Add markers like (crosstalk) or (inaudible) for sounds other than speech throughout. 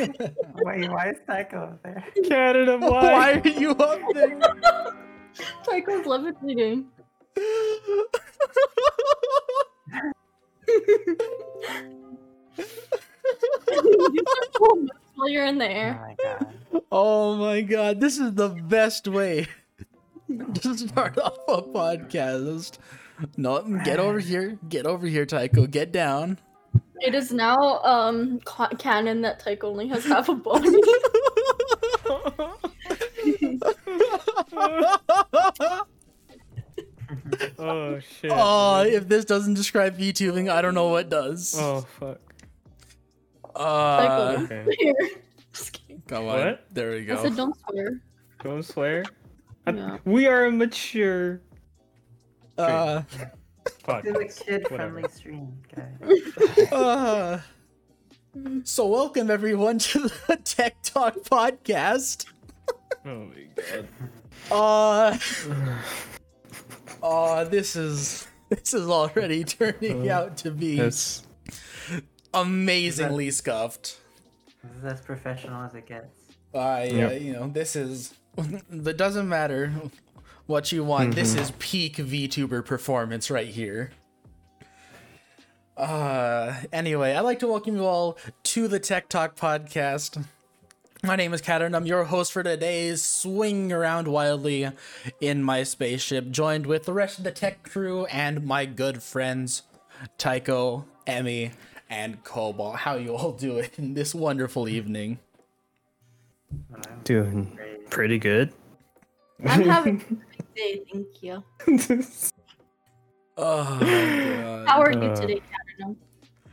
(laughs) Wait, why is Tycho up there? (laughs) Canada, (laughs) Why why? are you up there? Tycho's levitating. you are while you're in the air. Oh my god. oh my god, this is the best way to start off a podcast. No, get over here. Get over here, Tycho. Get down. It is now um ca- canon that Tycho only has half a body. (laughs) oh shit. oh, if this doesn't describe VTubing, I don't know what does. Oh fuck. Uh, Okay. (laughs) here. Just come on. What? There we go. I go. said don't swear. Don't swear. I- We are mature. Uh, This is a kid-friendly stream, guys. (laughs) uh, so welcome everyone to the (laughs) Tech Talk podcast. Oh my god. Uh, uh, this is this is already turning Uh, out to be Yes. amazingly scuffed. This is as professional as it gets. Uh, yeah, Yep. you know, this is. (laughs) It doesn't matter what you want. This Mm-hmm. is peak VTuber performance right here. Uh, anyway, I'd like to welcome you all to the Tech Talk podcast. My name is Kat, and I'm your host for today's swing around wildly in my spaceship, joined with the rest of the tech crew and my good friends Tycho, Emmy, and Cobalt. How you all doing (laughs) this wonderful evening? I'm Doing pretty good. I'm having a (laughs) good day, thank you. (laughs) Oh, my God. How are you Uh, today, Katarina?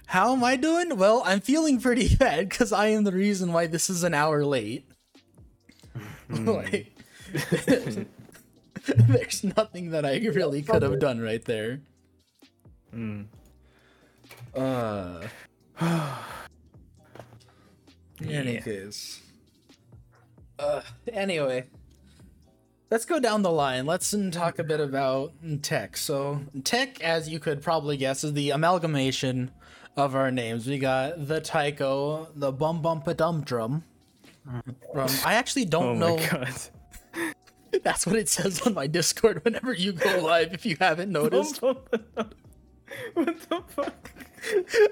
How am I doing? Well, I'm feeling pretty (laughs) bad because I am the reason why this is an hour late. like, there's nothing that I really could have done right there. Mm. Uh. In (sighs) any (sighs) Yeah. case. Uh, anyway. Let's go down the line. Let's talk a bit about tech. So, tech, as you could probably guess, is the amalgamation of our names. We got the Tycho, the Bum Bum Dum Drum. From I actually Oh don't my know. god. (laughs) That's what it says on my Discord whenever you go live. If you haven't noticed, what the fuck?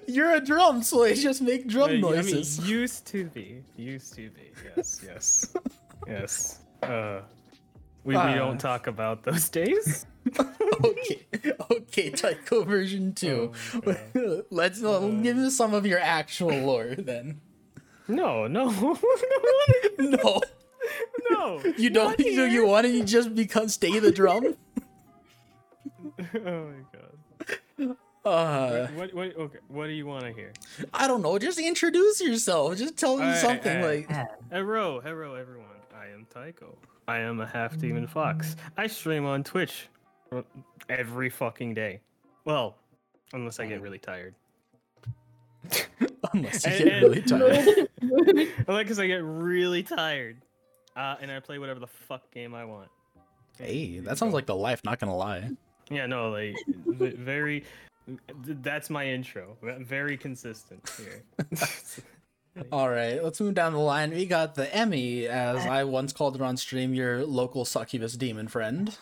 you're a drum, so I just make drum I mean, noises. used to be. Used to be. Yes, yes. (laughs) yes. Uh we, we Uh. don't talk about those days. (laughs) okay, okay, Tycho version two. Oh. (laughs) Let's uh, give us some of your actual lore then. (laughs) No, no, no, No, no. you don't. not You, you want to just become stay the drum? Oh my god. Uh, What, what, okay, what do you want to hear? I don't know. Just introduce yourself. Just tell me Alright, something alright. like. Yeah. Hello, hello everyone. I am Tycho. I am a half demon fox. I stream on Twitch uh, every fucking day. Well, unless I get really tired. (laughs) Unless you And- get and- really (laughs) tired. like, because I get really tired. Uh, and I play whatever the fuck game I want. Hey, that sounds like the life. Not gonna lie. Yeah, no, like, very. That's my intro. Very consistent here. (laughs) All right, let's move down the line. We got the Emmy, as I once called her on stream, your local succubus demon friend.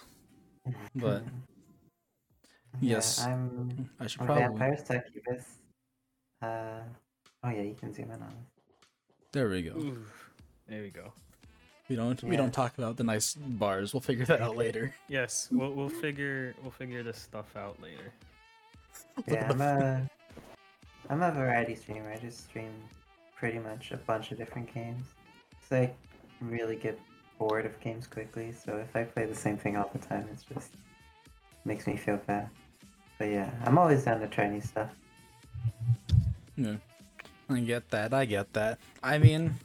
But (laughs) Yeah, Yes. I'm I should a probably. vampire succubus. Uh, oh yeah, you can zoom in on this. There we go. Ooh, there we go. We don't. We don't talk about the nice bars. We'll figure that out later. (laughs) Yes, we'll we'll figure we'll figure this stuff out later. Yeah, I'm a I'm a variety streamer. I just stream pretty much a bunch of different games. So I really get bored of games quickly. So if I play the same thing all the time, it's just makes me feel bad. But yeah, I'm always down to try new stuff. Yeah, I get that. I get that. I mean,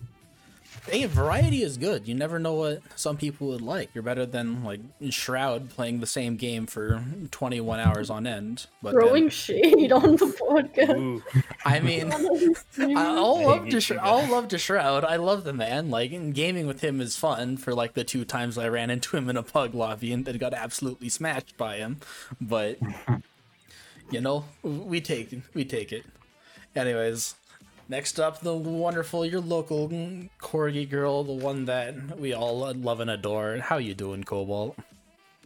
hey, variety is good. You never know what some people would like. You're better than like Shroud playing the same game for 21 hours on end. But then- Throwing shade on the podcast. Ooh, I (laughs) mean. I'll (laughs) love hate to sh- guys. I'll love to shroud. I love the man. Like and gaming with him is fun. For like the two times I ran into him in a pug lobby and then got absolutely smashed by him, but (laughs) you know we take we take it. Anyways, Next up, the wonderful, your local corgi girl, the one that we all love and adore. How you doing, Cobalt?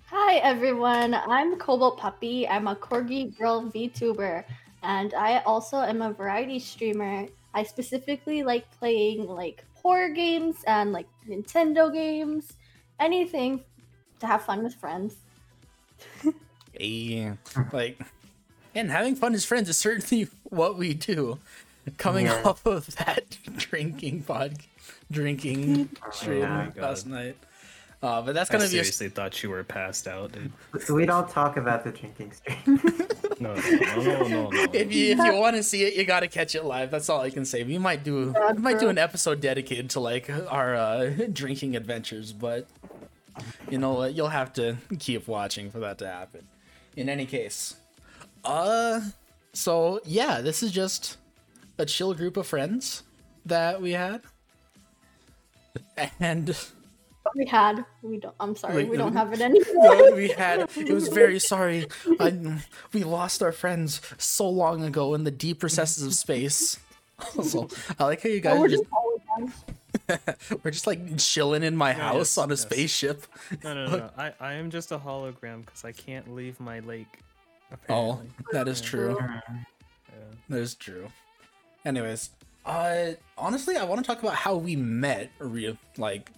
Hi everyone, I'm Cobalt Puppy. I'm a corgi girl VTuber, and I also am a variety streamer. I specifically like playing like horror games and like Nintendo games, anything to have fun with friends. (laughs) Hey, like, and having fun as friends is certainly (laughs) what we do. Coming Yeah. off of that (laughs) drinking pod, drinking stream Yeah. last night. Uh, but that's I gonna be a, seriously thought you were passed out, dude. So (laughs) we don't talk about the drinking stream. (laughs) No, no, no, no, no. if you if you want to see it, you gotta catch it live. That's all I can say. We might do we might do an episode dedicated to like our uh, drinking adventures, but you know what? You'll have to keep watching for that to happen. In any case, uh, so yeah, this is just a chill group of friends that we had, (laughs) and We had, we don't. I'm sorry, Like, we don't have it (laughs) anymore. what we had it was very sorry I, we lost our friends so long ago in the deep recesses of space (laughs) so i like how you guys We're just, just holograms. (laughs) we're just like chilling in my house yes, on a yes. spaceship No, no, no. no. I, I am just a hologram because I can't leave my lake. oh that is true Yeah. that is true anyways uh honestly i want to talk about how we met real like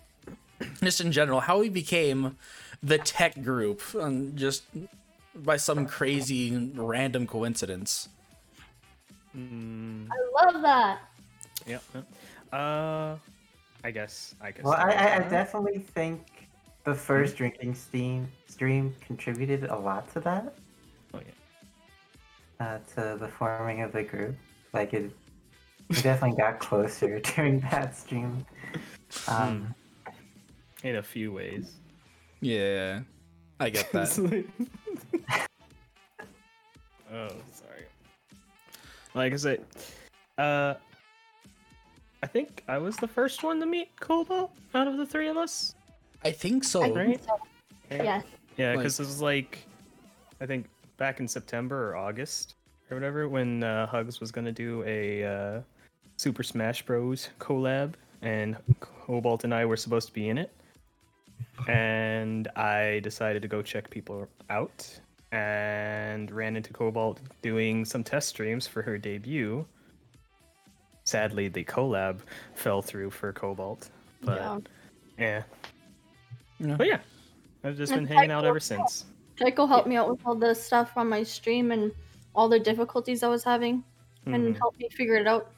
just in general how we became the tech group um, just by some crazy random coincidence Mm, I love that. yeah. yeah. Uh, I guess. I guess. well, I, I, I definitely think the first drinking steam stream contributed a lot to that, Oh yeah. uh, to the forming of the group. Like it, we definitely got (laughs) closer (laughs) during that stream. Um, In a few ways. yeah i get that (laughs) (laughs) oh, sorry. Like I said, uh, I think I was the first one to meet Cobalt out of the three of us. I think so. I Right? think so. Yeah. Yes. Yeah, Like- because it was like, I think back in September or August or whatever when uh, Hugs was gonna do a uh, Super Smash Bros. collab, and Cobalt and I were supposed to be in it. And I decided to go check people out, and ran into Cobalt doing some test streams for her debut. Sadly, the collab fell through for Cobalt, but Yeah. yeah. Yeah. But yeah, I've just been And hanging out ever since. Tycho helped me out with all the stuff on my stream and all the difficulties I was having, and Mhm. helped me figure it out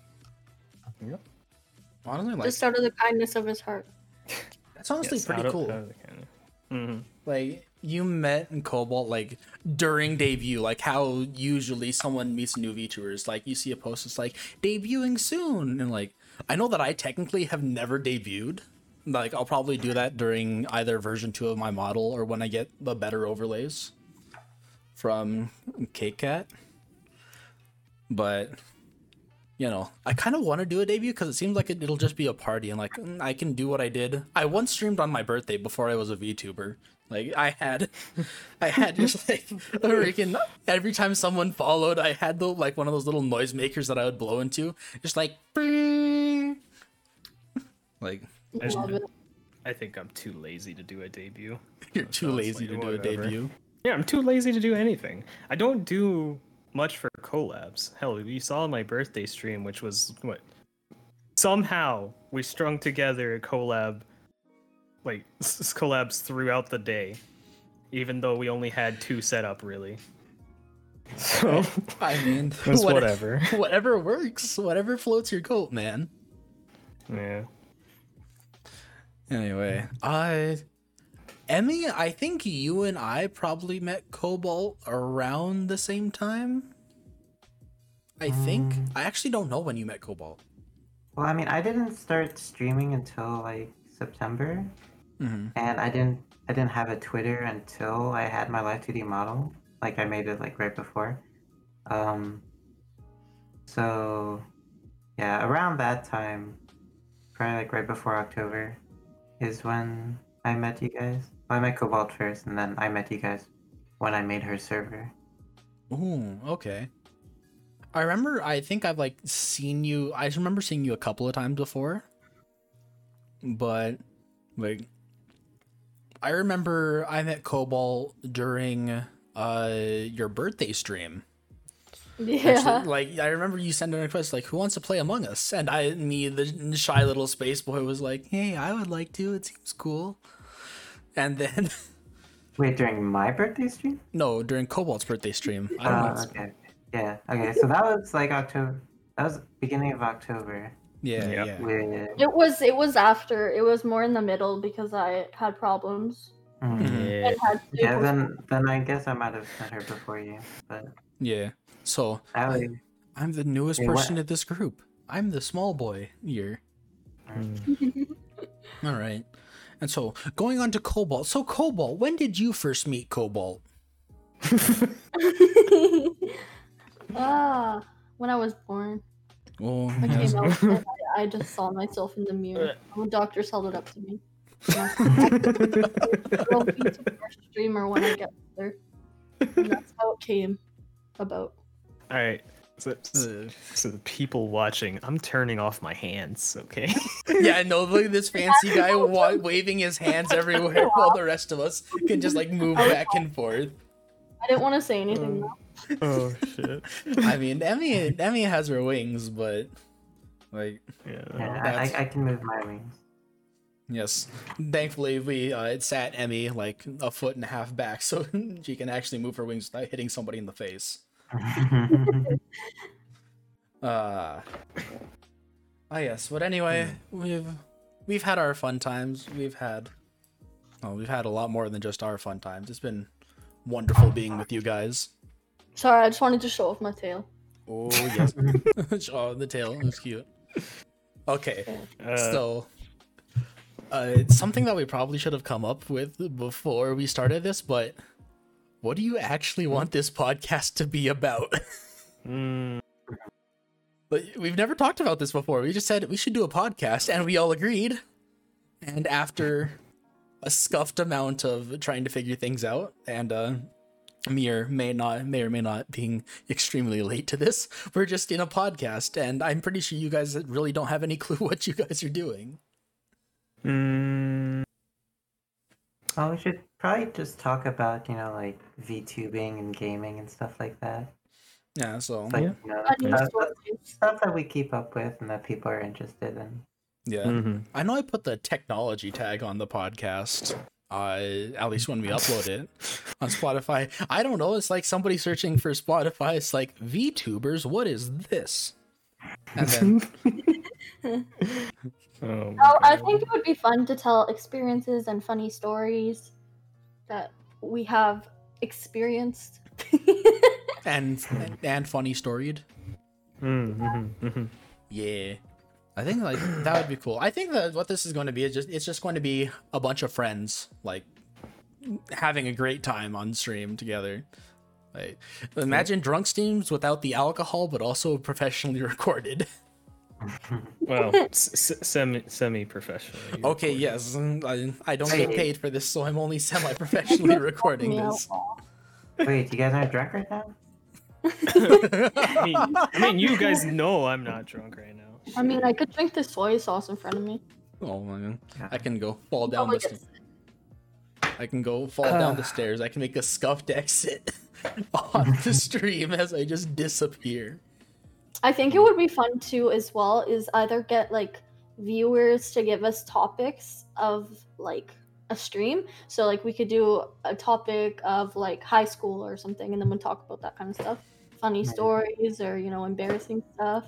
Honestly, like just out of the kindness of his heart. (laughs) that's honestly Yes, pretty of- cool. out of the can. Mhm. Like you met in Cobalt like during debut, like how usually someone meets new VTubers. Like you see a post that's like debuting soon, and like I know that I technically have never debuted. Like I'll probably do that during either version two of my model or when I get the better overlays from Cake Cat. But you know, I kind of want to do a debut because it seems like it, it'll just be a party and like mm, I can do what I did. I once streamed on my birthday before I was a VTuber. Like I had, (laughs) I had just like a freaking every time someone followed, I had the like one of those little noisemakers that I would blow into, just like, "Bing." (laughs) like I- Love it. I think I'm too lazy to do a debut. (laughs) you're too lazy like to do a debut. Yeah, I'm too lazy to do anything. I don't do much for collabs. Hell, you saw my birthday stream, which was what? Somehow we strung together a collab, like (laughs) s- s- collabs throughout the day, even though we only had two set up really. (laughs) So I mean, it's what- (laughs) whatever. whatever works, whatever floats your goat, man. Yeah. Anyway, I, Emmy, I think you and I probably met Cobalt around the same time. I think. Um, I actually don't know when you met Cobalt. well, I mean, I didn't start streaming until like September, Mm-hmm. and I didn't I didn't have a Twitter until I had my Live 2D model. Like I made it like right before. Um. So, yeah, around that time, probably like right before October, is when I met you guys. Well, I met Cobalt first, and then I met you guys when I made her server. Ooh, okay. I remember. I think I've like seen you. I just remember seeing you a couple of times before, but like, I remember I met Cobalt during uh your birthday stream. Yeah. Actually, like I remember you sending a request like, "Who wants to play Among Us?" And I, me, the shy little space boy, was like, "Hey, I would like to. It seems cool." And then, (laughs) Wait, during my birthday stream? no, during Cobalt's birthday stream, I don't Oh, know. okay. Yeah. Okay. So that was like October. That was beginning of October. Yeah, Yeah. yeah. With It was it was after. It was more in the middle because I had problems Mhm. Yeah. had yeah. Then then I guess I might have met her before you, but Yeah. So that was. I'm the newest Wait, what? person in this group. I'm the small boy here. All right. And so going on to Cobalt. So Cobalt, when did you first meet Cobalt? (laughs) (laughs) ah, when I was born, Oh, I yes. came out. and (laughs) I, I just saw myself in the mirror. The doctors held it up to me. Girl VTuber streamer when I get there. And that's how it came about. All right. So, so, so the people watching, I'm turning off my hands. Okay. (laughs) yeah, no, look at this fancy guy wa- waving his hands everywhere while the rest of us can just like move back and forth. I didn't want to say anything though. Oh (laughs) shit. I mean, Emmy, Emmy has her wings, but like, Yeah. Yeah, I, I can move my wings. yes, thankfully we uh, it sat Emmy like a foot and a half back, so (laughs) she can actually move her wings without hitting somebody in the face. (laughs) Uh oh yes, but anyway, we've we've had our fun times. We've had oh, we've had a lot more than just our fun times. It's been wonderful being with you guys. Sorry, I just wanted to show off my tail. Oh (laughs) yes, (laughs) oh the tail was cute. Okay, Uh, so uh, it's something that we probably should have come up with before we started this, but what do you actually want this podcast to be about? (laughs) mm, But we've never talked about this before. We just said we should do a podcast, and we all agreed. And after a scuffed amount of trying to figure things out, and uh, me or may not, may or may not being extremely late to this, we're just in a podcast, and I'm pretty sure you guys really don't have any (laughs) clue what you guys are doing. mm, well, we should probably just talk about you know like VTubing and gaming and stuff like that. Yeah, so It's like Yeah. you know Funny stuff, stuff that we keep up with and that people are interested in. yeah, mhm. I know I put the technology tag on the podcast. Uh, at least when we upload it (laughs) on Spotify. I don't know. It's like somebody searching for Spotify. It's like VTubers. What is this? And then (laughs) (laughs) Oh, my Oh, I think it would be fun to tell experiences and funny stories that we have experienced. and and funny storied. Mm, mhm, mhm. Yeah. I think like (clears throat) that would be cool. I think that what this is going to be is just it's just going to be a bunch of friends like having a great time on stream together. Like imagine drunk streams without the alcohol but also professionally (laughs) recorded. (laughs) Well, s- s- semi semi professionally. Okay, yes. I, I don't get paid for this, so I'm only semi-professionally (laughs) recording this. Wait, you guys aren't drunk right now? I mean, I mean, you guys know I'm not drunk right now. I mean, I could drink this soy sauce in front of me. Oh man. Yeah. I can go fall down Probably the get st- I can go fall down the stairs. I can make a scuffed exit (laughs) on the (laughs) stream as I just disappear. I think it would be fun too, as well, is either get like viewers to give us topics of like a stream. So like we could do a topic of like high school or something, and then we talk about that kind of stuff, funny stories or you know embarrassing stuff.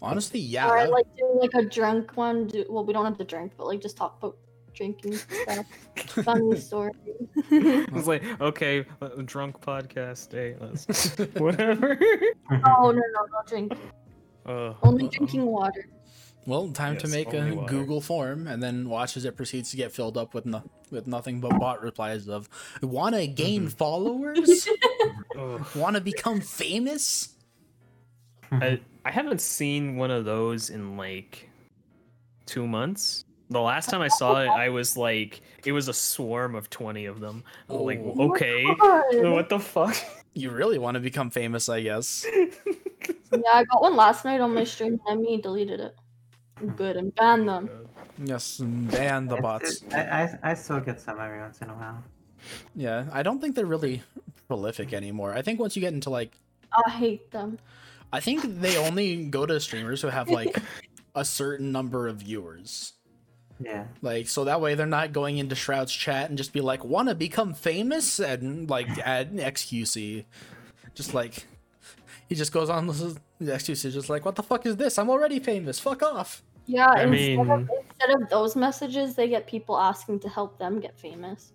Honestly, yeah. Or like do like a drunk one. Do, well, we don't have to drink, but like just talk about drinking (laughs) stuff, funny story. (laughs) I was like, okay, uh, drunk podcast day. Let's (laughs) whatever. oh no, no, no drink. Uh, Only Uh-oh. drinking water. well, time to make a water. Google form and then watch as it proceeds to get filled up with no- with nothing but bot replies of "Wanna gain Mhm. followers? Wanna become famous?" I I haven't seen one of those in like two months. The last time I saw it, I was like, it was a swarm of twenty of them. I'm like, Oh. okay, God. what the fuck? You really want to become famous, I guess. (laughs) Yeah, I got one last night on my stream and me deleted it. Good and banned them. Yes, ban the bots. I, I I still get some every once in a while. Yeah, I don't think they're really prolific anymore. I think once you get into like, I hate them. I think they only go to streamers who have like a certain number of viewers. Yeah. Like, so that way they're not going into Shroud's chat and just be like, wanna become famous? And like add XQC. Just like, he just goes on, this is, the XQC is just like, what the fuck is this? I'm already famous. Fuck off. Yeah, I instead, of, mean- instead of those messages, they get people asking to help them get famous.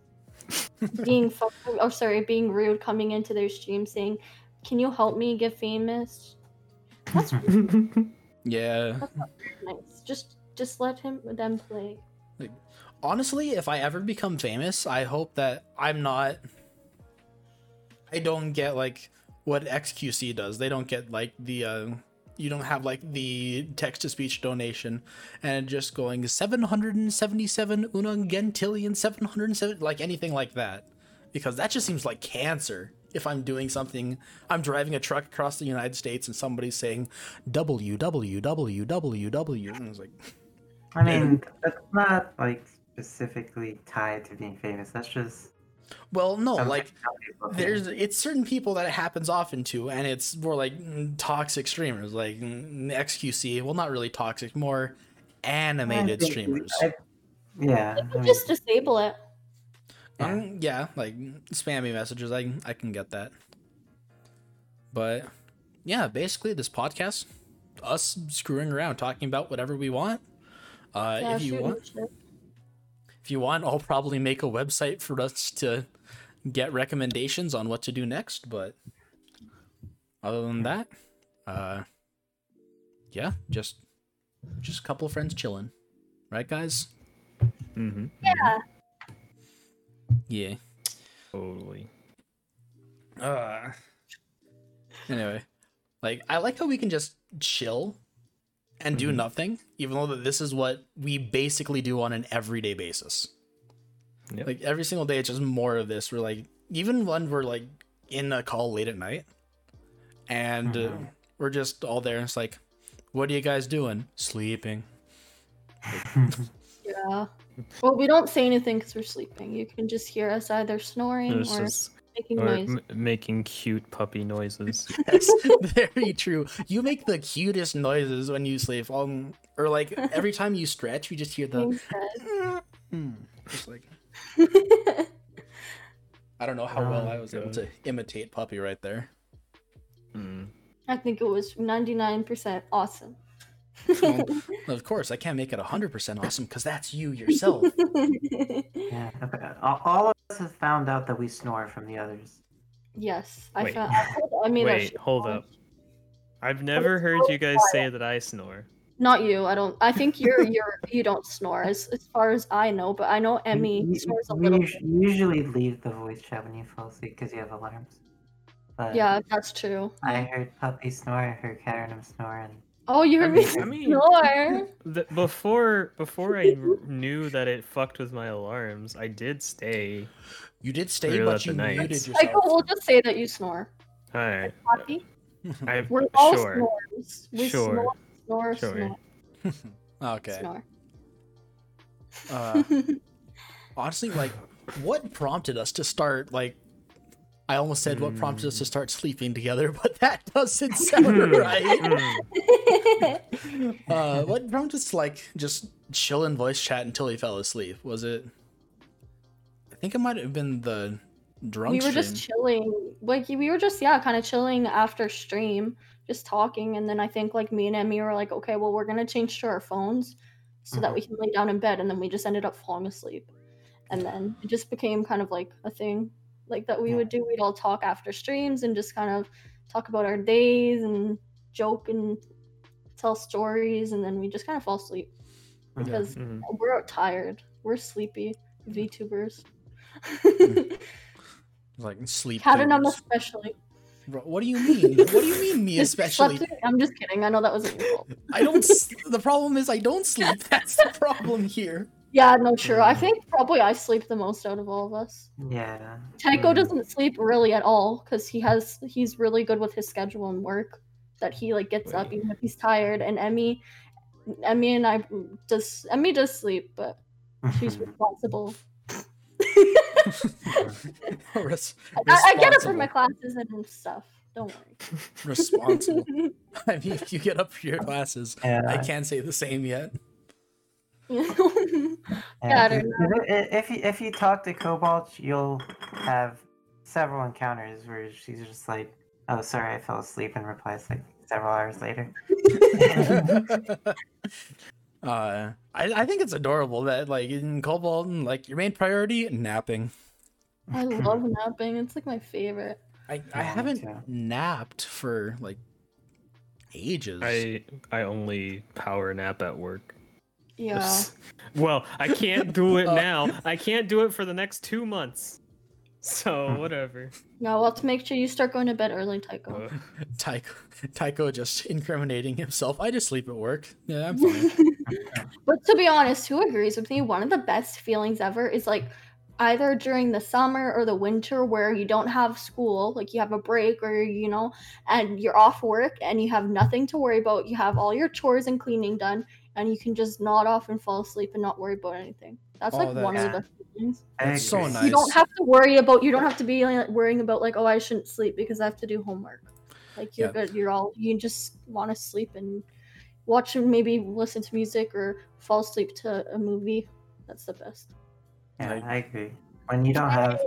(laughs) being fuck- oh sorry, being rude, coming into their stream saying, "Can you help me get famous?" That's (laughs) Yeah. That's nice. Just just let him them play. honestly, if I ever become famous, I hope that I'm not. I don't get like what XQC does. They don't get like the. Uh, you don't have like the text to speech donation and just going 777 una gentillion 707 like anything like that because that just seems like cancer if i'm doing something i'm driving a truck across the united states and somebody's saying www and it's like I mean, that's not like specifically tied to being famous. That's just well no something like some there's it's certain people that it happens often to and it's more like mm, toxic streamers like mm, xqc well not really toxic more animated streamers I- yeah. I mean, just disable it. Yeah. Um, yeah like spammy messages i i can get that but yeah basically this podcast us screwing around talking about whatever we want uh Yeah, if you want shit. if you want i'll probably make a website for us to get recommendations on what to do next but other than that uh yeah just just a couple of friends chilling right guys hmm Yeah. Yeah Totally. uh anyway like i like how we can just chill and do Mhm. nothing even though that this is what we basically do on an everyday basis Yep. like every single day it's just more of this we're like even when we're like in a call late at night and uh, we're just all there and it's like what are you guys doing sleeping (laughs) Yeah. Well, we don't say anything because we're sleeping. You can just hear us either snoring It's or just making or noise. m- making cute puppy noises. (laughs) That's (laughs) very true. You make the cutest noises when you sleep. Um, or like every (laughs) time you stretch, you just hear the. Mm, just like I don't know how well Oh, I was able to imitate puppy right there. Mm. I think it was 99% awesome. Well, (laughs) of course, I can't make it hundred percent awesome because that's you yourself. (laughs) yeah. okay. All, all of us have found out that we snore from the others. yes, I Wait. found. I, told Emmy that Wait, hold up. I've never heard you guys say that I snore. Not you. I don't. I think you're you're you don't snore as as far as I know, but I know Emmy You- you- snores a little. you usually leave the voice chat when you fall asleep because you have alarms. But Yeah, that's true. I heard puppy snore. I heard Karen snore, and Oh, you I heard me mean- I mean- snore. (laughs) The, before before I r- knew that it fucked with my alarms, I did stay. You did stay, Throughout but you night. muted Michael, yourself. we'll just say that you snore. All right, Poppy, (laughs) I we're all sure. snores. We Sure. snore, snore, Sure. snore, (laughs) okay. snore. Uh, honestly, like, what prompted us to start? Like, I almost said what prompted us to start sleeping together, (laughs) but that doesn't sound (laughs) right. Mm. (laughs) Uh, what prompted us to like just chill in voice chat until he fell asleep? Was it? I think it might have been the drunk. we were just chilling. Like we were just yeah, kind of chilling after stream, just talking, and then I think like me and Emmy were like, okay, well we're gonna change to our phones so that we can lay down in bed, and then we just ended up falling asleep, and then it just became kind of like a thing, like that we Yeah. would do. We'd all talk after streams and just kind of talk about our days and joke and tell stories, and then we just kind of fall asleep because Mhm. we're tired, we're sleepy VTubers. (laughs) like sleep. Kat and I'm especially. What do you mean? What do you mean, me (laughs) especially? I'm just kidding. I know that wasn't your fault. I don't. The problem is I don't sleep. (laughs) That's the problem here. Yeah, no, true. I think probably I sleep the most out of all of us. yeah. Tycho Mm. doesn't sleep really at all because he has he's really good with his schedule and work that he like gets up even if he's tired. And Emmy, Emmy and I just Emmy does sleep, but she's responsible. (laughs) Res- (laughs) I, I get up for my classes and stuff. Don't worry. (laughs) responsible. I mean, if you get up for your classes, Yeah. I can't say the same yet. (laughs) Yeah. Yeah, if- if- If you if you talk to Cobalt, you'll have several encounters where she's just like, "Oh, sorry, I fell asleep," and replies like several hours later. (laughs) uh, I, I think it's adorable that like in Cobalt, like your main priority napping. I love (laughs) napping. It's like my favorite. I, I Yeah, haven't napped for like ages. I I only power nap at work. Yeah. Well, I can't do it Uh. (laughs) now. I can't do it for the next two months. So Hmm. whatever. Now we'll have to make sure you start going to bed early, Tycho. Uh, (laughs) Tycho, Tycho just (laughs) incriminating himself. I just sleep at work. Yeah, I'm fine. But to be honest, who agrees with me? One of the best feelings ever is like either during the summer or the winter where you don't have school, like you have a break or you know, and you're off work and you have nothing to worry about. You have all your chores and cleaning done, and you can just nod off and fall asleep and not worry about anything. That's Oh, like one of the that's- best feelings. I That's so nice. You don't have to worry about. You don't have to be like, worrying about like, oh, I shouldn't sleep because I have to do homework. Like you're Yeah. good. You're all. You just want to sleep and watch and maybe listen to music or fall asleep to a movie. That's the best. Yeah, I agree. When you don't have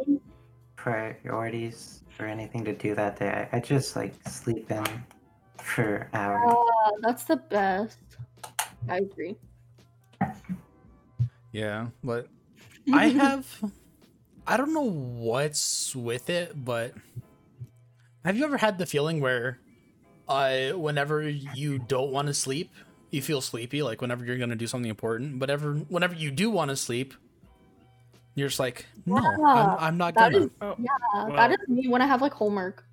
priorities or anything to do that day, I, I just like sleep in for hours. Ah, that's the best. I agree. Yeah, but (laughs) I have I don't know what's with it, but have you ever had the feeling where uh whenever you don't want to sleep, you feel sleepy, like whenever you're gonna do something important, but ever whenever you do want to sleep, you're just like, no, I'm, I'm not gonna. is- oh, Yeah, Well- that is me when I have like homework.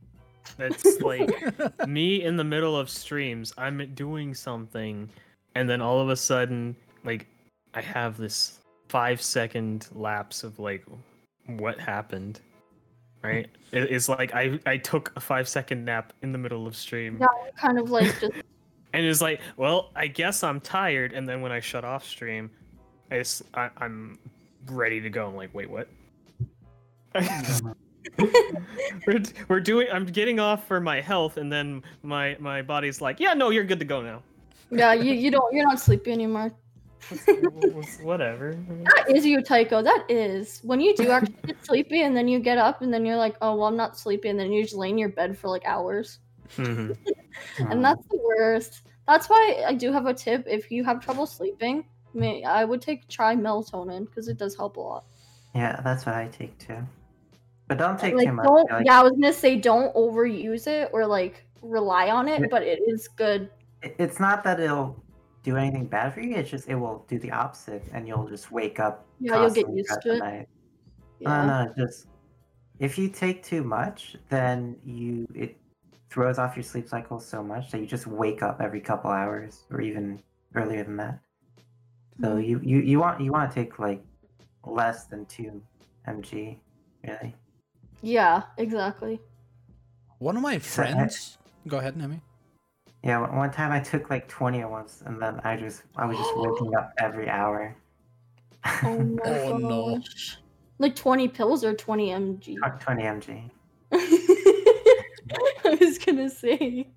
That's like (laughs) me in the middle of streams. I'm doing something, and then all of a sudden, like, I have this five second lapse of like, what happened? Right? (laughs) It- It's like I I took a five second nap in the middle of stream, Yeah. Kind of like just (laughs) and it's like, well, I guess I'm tired. And then when I shut off stream, I just I'm ready to go. I'm like, wait, what? (laughs) we're, we're doing. I'm getting off for my health, and then my my body's like, yeah, no, you're good to go now. Yeah. You you don't you're not sleepy anymore. Whatever. That is you, Tycho. That is when you do actually get sleepy and then you get up and then you're like, oh well, I'm not sleepy, and then you just lay in your bed for like hours. Mhm. (laughs) and that's the worst. That's why I do have a tip. If you have trouble sleeping, may I would take try melatonin because it does help a lot. Yeah, that's what I take too. But don't take like too much. like, yeah, I was gonna say don't overuse it or like rely on it, Yeah. but it is good. It- It's not that it'll do anything bad for you. It's just it will do the opposite, and you'll just wake up. Yeah, you'll get used to it. night. Yeah. No, no, just if you take too much, then you it throws off your sleep cycle so much that you just wake up every couple hours or even earlier than that. So Mhm. you you you want you want to take like less than two mg, really. Yeah, exactly. One of my So I- friends. Go ahead, Nemi. Yeah, one- one time I took like twenty at once, and then I just I was just waking up (gasps) every hour. Oh my (laughs) Oh, no. Like 20 pills or 20 mg? Twenty mg. (laughs) I was gonna say.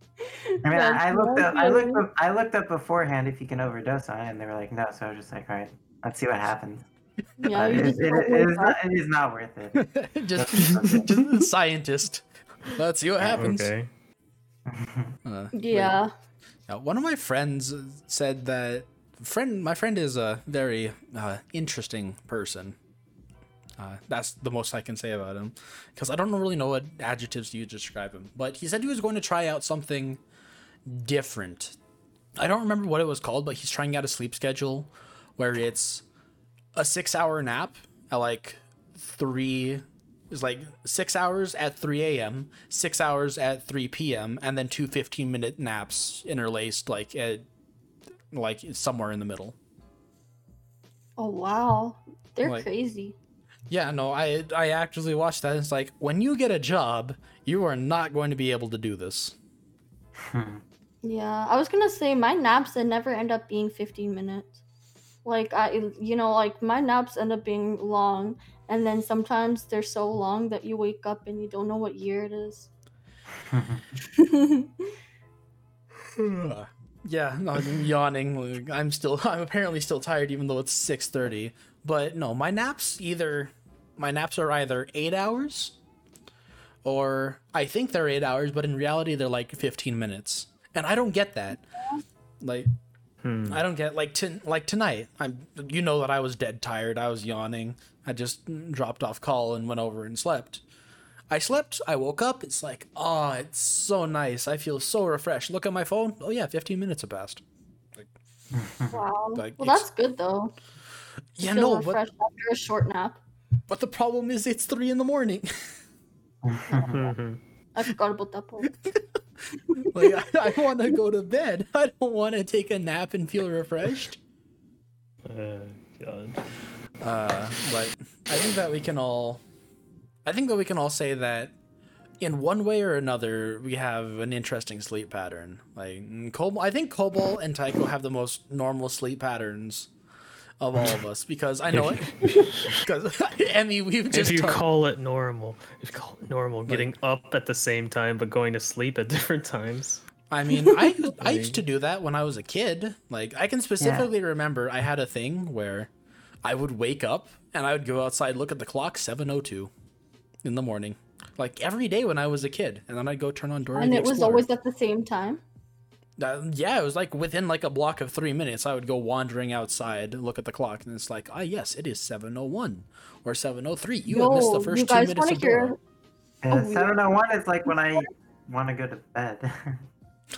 I mean, I, I looked up. I looked up. up. I looked up beforehand if you can overdose on it, and they were like, no. So I was just like, all right, let's see what happens. Yeah, Uh, you it, just it- don't it wake is up. not. It is not worth it. (laughs) just, just a scientist. Let's see what happens. Okay. Uh, Yeah. Uh, one of my friends said that friend my friend is a very uh, interesting person. Uh, that's the most I can say about him because I don't really know what adjectives to use describe him. But he said he was going to try out something different. I don't remember what it was called, but he's trying out a sleep schedule where it's a six-hour nap at like three is like six hours at 3 a.m., six hours at 3 p.m., and then two 15 minute naps interlaced, like at like somewhere in the middle. Oh wow. They're Like- crazy. Yeah, no, I I actually watched that. It's like when you get a job, you are not going to be able to do this. Hmm. Yeah, I was gonna say my naps that never end up being 15 minutes. Like I, you know, like my naps end up being long, and then sometimes they're so long that you wake up and you don't know what year it is. (laughs) (laughs) yeah, I'm yawning. I'm still I'm apparently still tired even though it's 6:30. But no, my naps either my naps are either 8 hours or I think they're 8 hours, but in reality they're like 15 minutes. And I don't get that. Like Hmm. I don't get like to, like tonight. I'm you know that I was dead tired. I was yawning. I just dropped off call and went over and slept. I slept. I woke up. It's like, oh, it's so nice. I feel so refreshed. Look at my phone. Oh yeah, 15 minutes have passed. (laughs) wow. Like, well, that's good though. Yeah, Feel no, but, after a short nap. but the problem is it's three in the morning. (laughs) I forgot about that part. (laughs) like I, I want to go to bed. I don't want to take a nap and feel refreshed. Uh, God. Uh, but I think that we can all, I think that we can all say that, in one way or another, we have an interesting sleep pattern. Like Cobalt, I think Cobalt and Tycho have the most normal sleep patterns of all of us because I know it. (laughs) Because (laughs) Emmy, we've just if you talked- call it normal, if you call it normal, getting up at the same time but going to sleep at (laughs) different times. I mean, I I used to do that when I was a kid. Like I can specifically remember I had a thing where I would wake up and I would go outside, look at the clock, seven oh two in the morning, like every day when I was a kid, and then I'd go turn on Dora and it was Explorer. always at the same time. Uh, yeah, it was like within like a block of three minutes, I would go wandering outside, look at the clock, and it's like, ah, yes, it is seven oh one or seven oh three. You have missed the Yo, first you two guys minutes want of to hear? Dora. Yeah, Oh, weird. 701 is like when I want to go to bed. (laughs)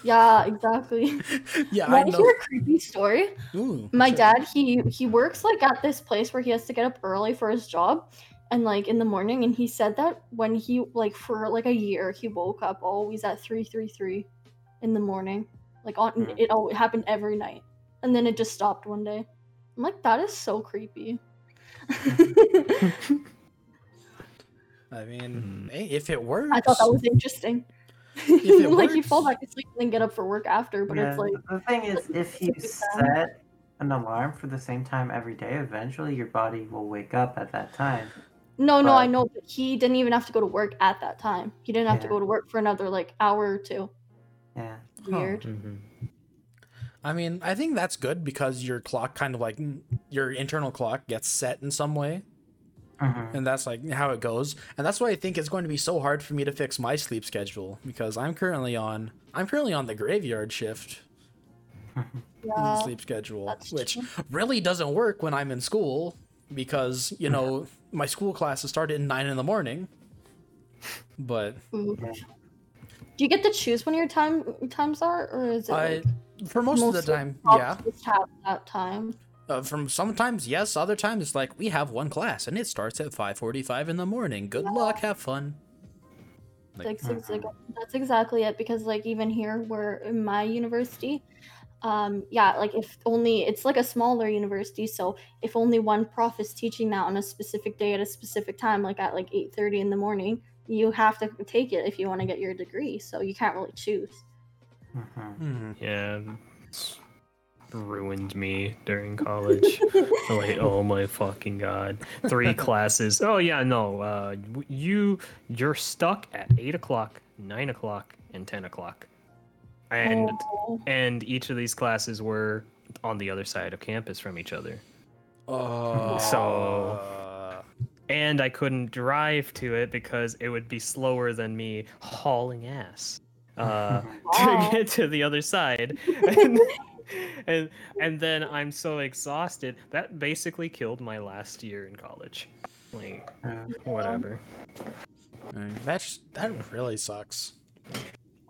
Yeah, exactly. (laughs) Yeah, I Want to know. hear a creepy story? Ooh, My sure. dad, he he works like at this place where he has to get up early for his job, and like in the morning. And he said that when he like for like a year, he woke up always at three three three in the morning. Like on Hmm. it all happened every night, and then it just stopped one day. I'm like, that is so creepy. (laughs) I mean, Mhm. hey, if it works, I thought that was interesting. it (laughs) like you fall works. back asleep and then get up for work after, but Yeah, it's like the thing is, if you It's a good time. set an alarm for the same time every day, eventually your body will wake up at that time. no, no, I know, but he didn't even have to go to work at that time. He didn't have to go to work for another like hour or two. Yeah. Weird. Mhm. I mean, I think that's good because your clock kind of like your internal clock gets set in some way, Mhm. and that's like how it goes. And that's why I think it's going to be so hard for me to fix my sleep schedule because I'm currently on I'm currently on the graveyard shift (laughs) Yeah. sleep schedule, which true. really doesn't work when I'm in school because you know my school classes start at nine in the morning. But Ooh. Yeah. Do you get to choose when your time times are, or is it like for most, of the time, yeah. just have that time? Uh, from sometimes yes, other times it's like we have one class and it starts at 5:45 in the morning. Good luck, have fun. Like, That's, ex- that's exactly it. Because like even here, where in my university, um, yeah, like if only it's like a smaller university, so if only one prof is teaching that on a specific day at a specific time, like at like eight thirty in the morning, you have to take it if you want to get your degree. So you can't really choose. Mhm. hmm. Yeah, it's ruined me during college. (laughs) like, oh my fucking god, three (laughs) classes. Oh yeah, no, uh, you you're stuck at eight o'clock, nine o'clock, and ten o'clock, and Oh. and each of these classes were on the other side of campus from each other. Oh. So- and I couldn't drive to it because it would be slower than me hauling ass uh, Wow. (laughs) to get to the other side. (laughs) And, and and then I'm so exhausted that basically killed my last year in college. Like Yeah. whatever. That's that really sucks.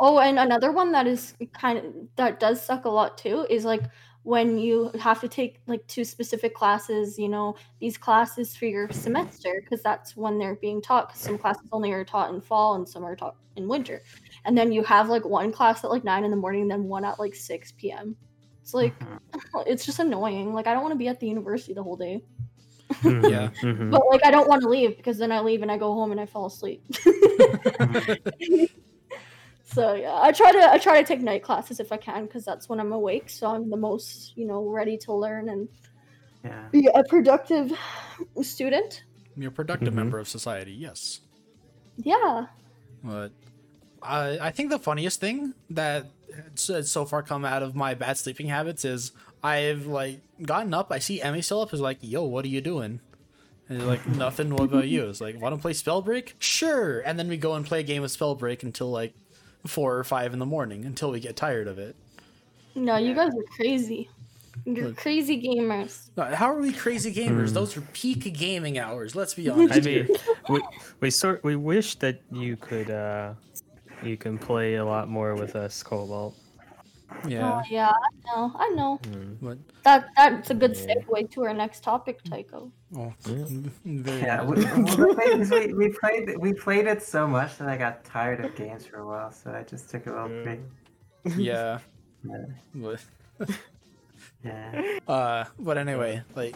Oh, and another one that is kind of that does suck a lot too is like when you have to take like two specific classes, you know, these classes for your semester because that's when they're being taught. 'cause some classes only are taught in fall and some are taught in winter, and then you have like one class at like nine in the morning, and then one at like six p.m. It's like Mhm. (laughs) it's just annoying. Like I don't want to be at the university the whole day, Yeah. Mhm. but like I don't want to leave because then I leave and I go home and I fall asleep. (laughs) So yeah, I try to I try to take night classes if I can because that's when I'm awake. So I'm the most you know ready to learn and Yeah. be a productive student. You're a productive Mhm. member of society, yes. Yeah. But I I think the funniest thing that has so far come out of my bad sleeping habits is I've like gotten up, I see Emmy still up, is like, yo, what are you doing? And he's like, nothing. What about you? It's like, want to play Spellbreak? Sure. And then we go and play a game of Spellbreak until like four or five in the morning until we get tired of it. No, you guys are crazy. You're Look. crazy gamers. How are we crazy gamers? Those are peak gaming hours. Let's be (laughs) honest. I mean, we we sort we wish that you could uh you can play a lot more with us, Cobalt. Yeah. Oh, yeah, I know. I know. Mm. But That that's a good Yeah. segue to our next topic, Tycho. oh, (laughs) Yeah. (laughs) very Yeah, good. we, (laughs) we, played, we, we played we played it so much that I got tired of games for a while, so I just took a little Yeah. break. yeah. Yeah. But, Yeah. uh, but anyway, like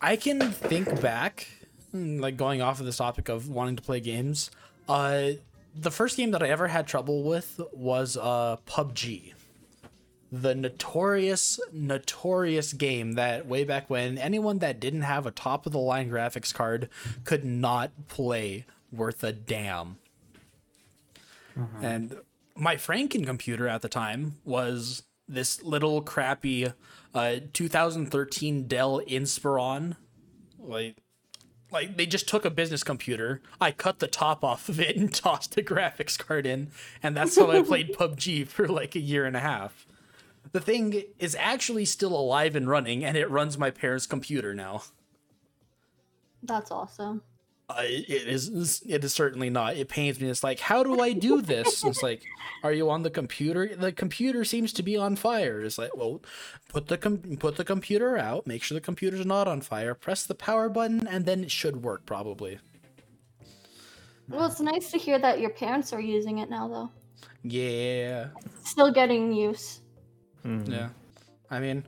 I can think back, mm, like going off of this topic of wanting to play games. Uh, the first game that I ever had trouble with was uh PUBG. The notorious, notorious game that way back when anyone that didn't have a top of the line graphics card could not play worth a damn. And my Franken computer at the time was this little crappy uh 2013 Dell Inspiron. Like like they just took a business computer, I cut the top off of it and (laughs) tossed a graphics card in, and that's how I (laughs) played PUBG for like a year and a half. The thing is actually still alive and running, and it runs my parents' computer now. That's awesome. Uh, it is it is certainly not. It pains me. It's like, how do I do this? it's like, are you on the computer? The computer seems to be on fire. It's like, well, put the com- put the computer out. Make sure the computer's not on fire. Press the power button, and then it should work probably. Well, it's nice to hear that your parents are using it now, though. Yeah, Still getting use. Mhm. yeah. I mean,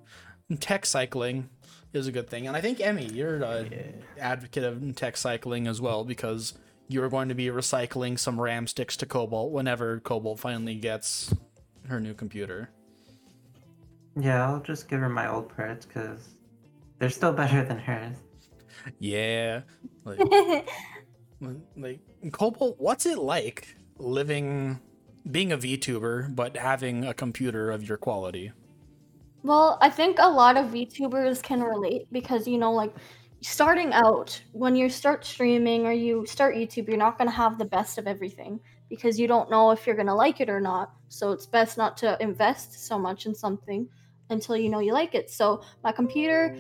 tech cycling is a good thing, and I think Emmy, you're an Yeah. advocate of tech cycling as well because you're going to be recycling some RAM sticks to Cobalt whenever Cobalt finally gets her new computer. Yeah, I'll just give her my old parts because they're still better than hers. Yeah, like, (laughs) like Cobalt, what's it like living, being a VTuber, but having a computer of your quality? Well, I think a lot of VTubers can relate because you know, like starting out when you start streaming or you start YouTube, you're not going to have the best of everything because you don't know if you're going to like it or not. So it's best not to invest so much in something until you know you like it. So my computer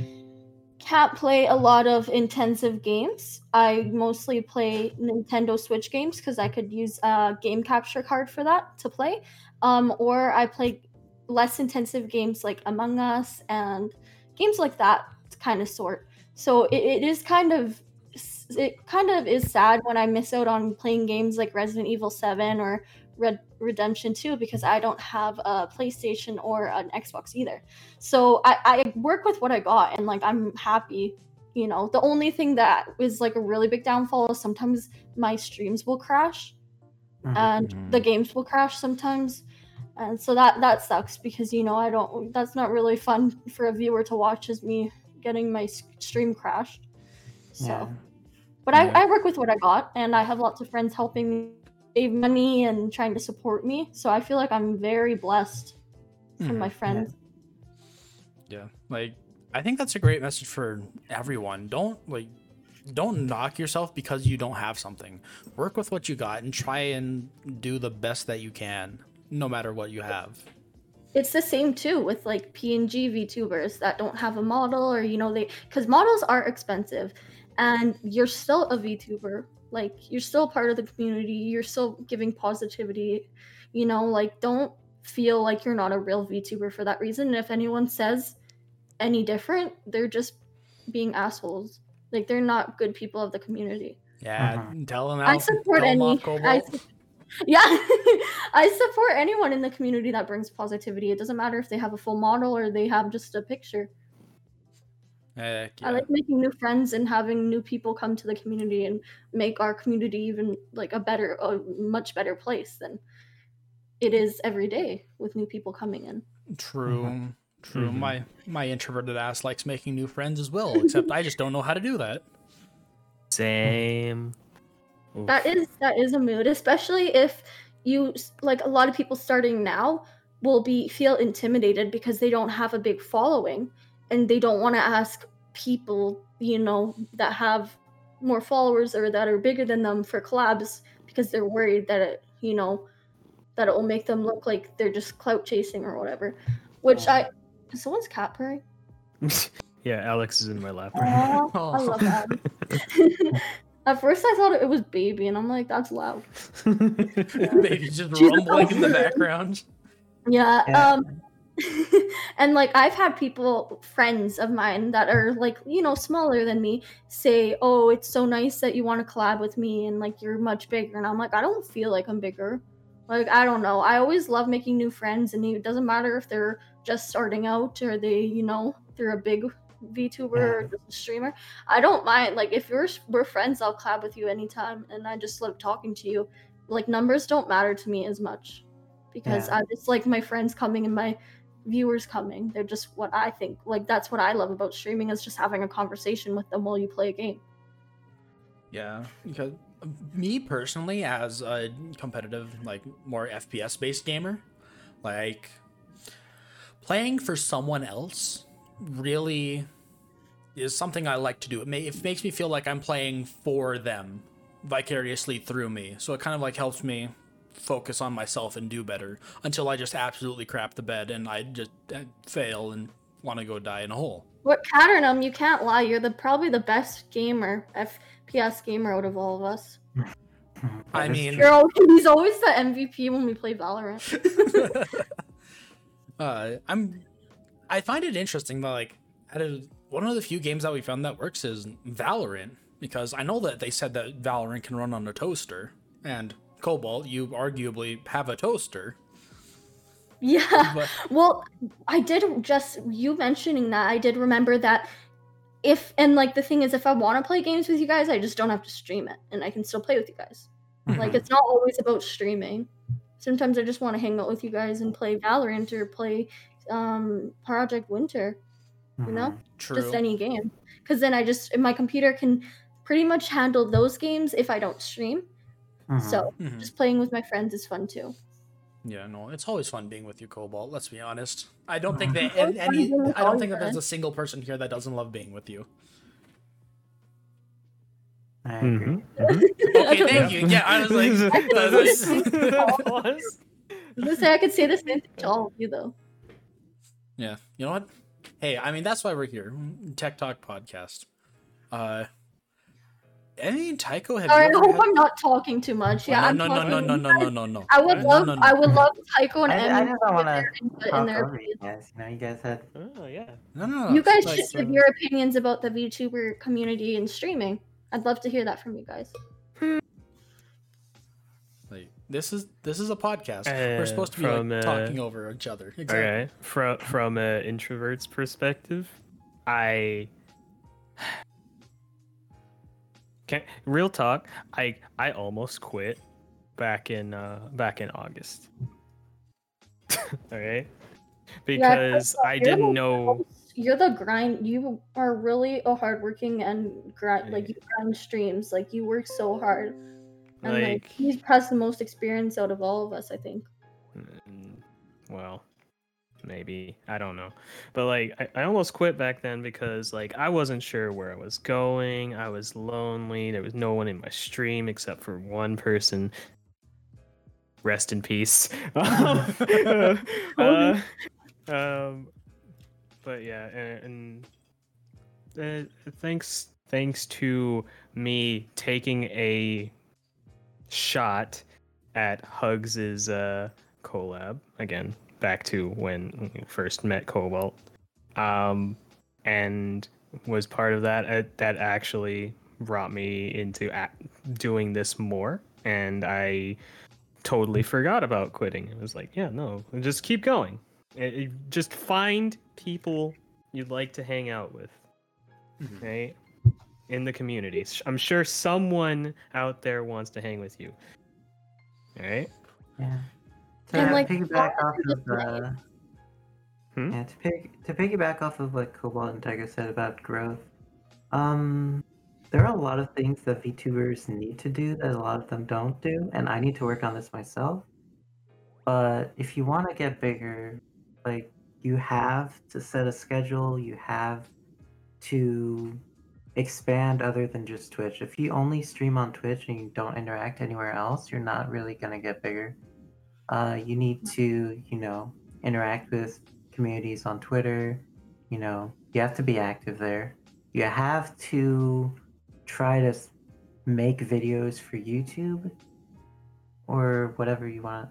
can't play a lot of intensive games. I mostly play Nintendo Switch games because I could use a game capture card for that to play. Um, or I play less intensive games like Among Us and games like that kind of sort. So it, it is kind of it kind of is sad when I miss out on playing games like Resident Evil 7 or Red Redemption 2 because I don't have a PlayStation or an Xbox either. So I, I work with what I got and like I'm happy. You know, the only thing that is like a really big downfall is sometimes my streams will crash Mhm. and Mhm. the games will crash sometimes and so that that sucks because you know i don't that's not really fun for a viewer to watch as me getting my stream crashed so Yeah. but Yeah. I, I work with what i got and i have lots of friends helping me save money and trying to support me so i feel like i'm very blessed from my Mhm. friends Yeah, like I think that's a great message for everyone. Don't like don't knock yourself because you don't have something. Work with what you got and try and do the best that you can, no matter what you have. it's the same too with like png vtubers that don't have a model or you know they because models are expensive and you're still a vtuber like you're still part of the community you're still giving positivity you know like don't feel like you're not a real vtuber for that reason and if anyone says any different they're just being assholes like they're not good people of the community Yeah, Mhm. tell them. I support tell 'em any. off, I, Cobalt. su- yeah, (laughs) I support anyone in the community that brings positivity. It doesn't matter if they have a full model or they have just a picture. Heck I like making new friends and having new people come to the community and make our community even like a better, a much better place than it is every day with new people coming in. True. True. Mhm. My my introverted ass likes making new friends as well, except I just don't know how to do that. Same. Oof. That is that is a mood, especially if you like a lot of people starting now will be feel intimidated because they don't have a big following and they don't want to ask people, you know, that have more followers or that are bigger than them for collabs because they're worried that it, you know, that it will make them look like they're just clout chasing or whatever. Which I someone's cat purring? (laughs) yeah, Alex is in my lap. Aw, Oh. I love that. (laughs) (laughs) At first, I thought it was baby, and I'm like, that's loud. (laughs) Maybe just She's rumbling in the background. Yeah. Yeah. Um, (laughs) and like I've had people, friends of mine that are like you know smaller than me, say, "Oh, it's so nice that you want to collab with me, and like you're much bigger." And I'm like, I don't feel like I'm bigger. Like I don't know. I always love making new friends, and it doesn't matter if they're just starting out or they, you know, they're a big VTuber or Yeah. streamer. I don't mind. Like if you're we're friends, I'll collab with you anytime, and I just love talking to you. Like numbers don't matter to me as much because Yeah. I just like my friends coming and my viewers coming. They're just what I think. Like that's what I love about streaming is just having a conversation with them while you play a game. Yeah, because me personally, as a competitive, like more FPS based gamer, like playing for someone else really is something I like to do. It, may, it makes me feel like I'm playing for them vicariously through me. So it kind of like helps me focus on myself and do better until I just absolutely crap the bed and I just uh, fail and want to go die in a hole. What Caternum, you can't lie. You're the probably the best gamer, FPS gamer out of all of us. I mean- true. Always, he's always the MVP when we play Valorant. (laughs) uh, I'm. I find it interesting that like out of one of the few games that we found that works is Valorant because I know that they said that Valorant can run on a toaster and Cobalt, you arguably have a toaster. Yeah. But Well, I did just you mentioning that I did remember that if and like the thing is if I want to play games with you guys, I just don't have to stream it and I can still play with you guys. Like it's not always about streaming. Sometimes I just want to hang out with you guys and play Valorant or play um Project Winter, you know? Mhm. true. Just any game. Cuz then I just my computer can pretty much handle those games if I don't stream. Mhm. So, Mhm. just playing with my friends is fun too. Yeah, no, it's always fun being with you, Cobalt. Let's be honest. I don't think that It's (laughs) always any. fun being with I don't think that there's a single person here that doesn't love being with you. I agree. Mhm. (laughs) Okay, thank you. Yeah, I was like, this- (laughs) That was- I was gonna say I could say the same thing to all of you though. Yeah. You know what? Hey, I mean that's why we're here. Tech Talk podcast. Uh I mean Tycho have Sorry, I you ever hope had... I'm not talking too much. Yeah, no, I'm no, no, no, no, no, no, no, no. I would love, no, no. I would love Tycho and I, I Emmy just don't want to in talk their over you guys. You know, you guys had Oh yeah. No, no, no. You guys like, should give your opinions about the VTuber community and streaming. I'd love to hear that from you guys. Like, this is this is a podcast. we're Uh, supposed to be like, uh, talking over each other. Exactly. Okay. From from an introvert's perspective, I (sighs) can real talk. I I almost quit back in uh back in August. (laughs) All right, because I you're didn't the know. You're the grind. You are really a hardworking and grind. Like you grind streams. Like you work so hard. And like, Like, he has the most experience out of all of us. I think. Mm, well maybe. I don't know. But like I, I almost quit back then because like i wasn't sure where i was going. I was lonely. There was no one in my stream except for one person. Rest in peace. (laughs) (laughs) Uh, (laughs) um but yeah and, and uh, thanks thanks to me taking a shot at hugs's uh collab. Again back to when we first met cobalt. Um and was part of that uh, that actually brought me into doing this more. And i totally forgot about quitting. It was like yeah no just keep going. It- it- just find people you'd like to hang out with. Mhm. right in the community i'm sure someone out there wants to hang with you all right yeah. To And, like, piggyback off of uh, Hmm? yeah, to pig to piggyback off of what Cobalt and Tycho said about growth, um, there are a lot of things that VTubers need to do that a lot of them don't do, and I need to work on this myself. But if you want to get bigger, like you have to set a schedule, you have to expand other than just Twitch. If you only stream on Twitch and you don't interact anywhere else, you're not really gonna get bigger. Uh, you need to, you know, interact with communities on Twitter. You know, you have to be active there. You have to try to make videos for YouTube or whatever you want.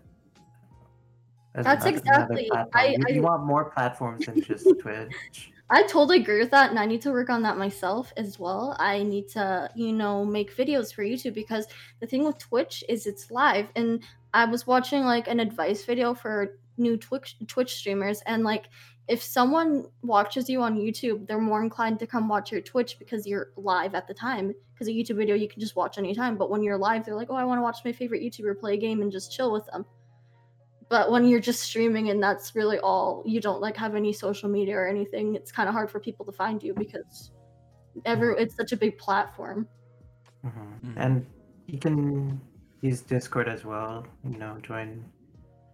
as That's another- exactly- platform. I- you, I- you want more platforms than just (laughs) Twitch. I totally agree with that, and I need to work on that myself as well. I need to, you know, make videos for YouTube because the thing with Twitch is it's live, and I was watching like an advice video for new Twitch Twitch streamers, and like if someone watches you on YouTube, they're more inclined to come watch your Twitch because you're live at the time. Because a YouTube video you can just watch anytime, but when you're live, they're like, oh, I want to watch my favorite YouTuber play a game and just chill with them but when you're just streaming and that's really all you don't like have any social media or anything it's kind of hard for people to find you because every it's such a big platform hmm Mhm. And you can use Discord as well. You know, join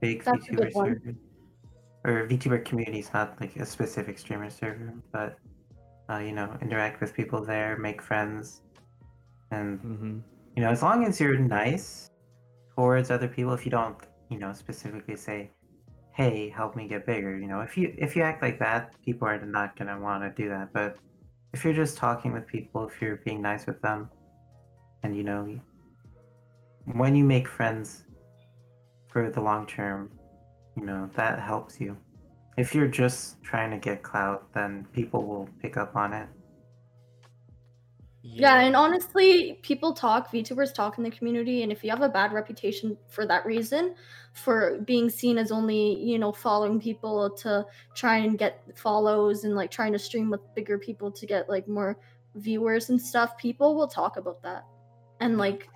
big That's a good VTuber one. server or VTuber communities, not like a specific streamer server, but uh, you know, interact with people there, make friends, and hmm you know, as long as you're nice towards other people, if you don't, you know, specifically say, "Hey, help me get bigger," you know, if you if you act like that, people are not gonna want to do that. But if you're just talking with people, if you're being nice with them, and you know, when you make friends for the long term, you know, that helps you. If you're just trying to get clout, then people will pick up on it. Yeah and honestly people talk vtubers talk in the community and if you have a bad reputation for that reason for being seen as only you know following people to try and get follows and like trying to stream with bigger people to get like more viewers and stuff people will talk about that. And like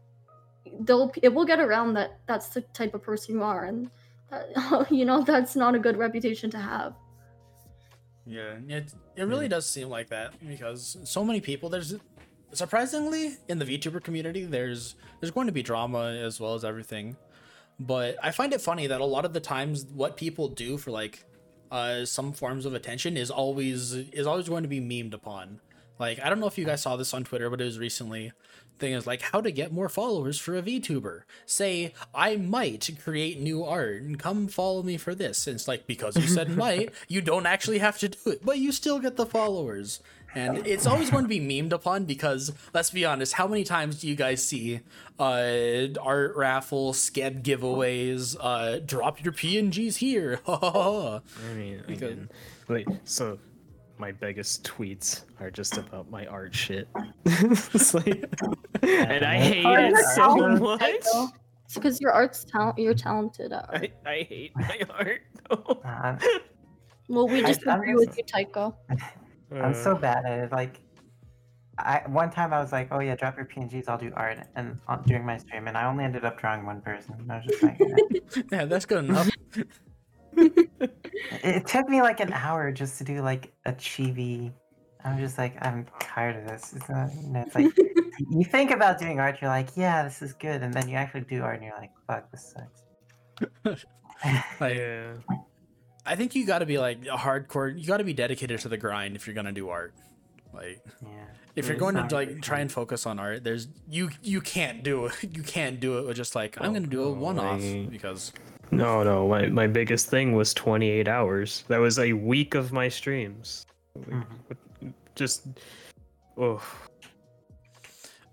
they'll it will get around that that's the type of person you are and that, (laughs) you know that's not a good reputation to have. Yeah, it it really does seem like that because so many people there's surprisingly in the VTuber community there's there's going to be drama as well as everything. But I find it funny that a lot of the times what people do for like uh some forms of attention is always is always going to be memed upon. Like I don't know if you guys saw this on Twitter, but it was recently thing is like how to get more followers for a VTuber. Say I might create new art and come follow me for this. And it's like because you said (laughs) might, you don't actually have to do it, but you still get the followers. And it's always going to be memed upon because let's be honest, how many times do you guys see uh art raffle, sked giveaways, uh drop your PNGs here? (laughs) I mean, Because- again, wait, so my biggest tweets are just about my art shit. (laughs) It's like- and I hate Oh, it so talented, much. Tycho. it's because your art's talent you're talented at art. I, I hate my art. though. Uh, (laughs) well we I- just I'm agree with just- you tycho I'm so Uh, bad at it. Like, I one time I was like, "Oh yeah, drop your PNGs. I'll do art." And on, during my stream, and I only ended up drawing one person. I was just like, eh. (laughs) yeah, that's good enough. it, (laughs) it took me like an hour just to do like a chibi. I'm just like, I'm tired of this. It's not, you know, it's like (laughs) you think about doing art, you're like, yeah, this is good, and then you actually do art, and you're like, fuck, this sucks. Like, yeah. I think you got to be like a hardcore. You got to be dedicated to the grind if you're gonna do art. Like, yeah. if you're going to not like really try and focus on art, there's you you can't do it. (laughs) You can't do it with just like I'm gonna do a one off because No, no. My, my biggest thing was 28 hours. That was a week of my streams. Mhm. Just, oh,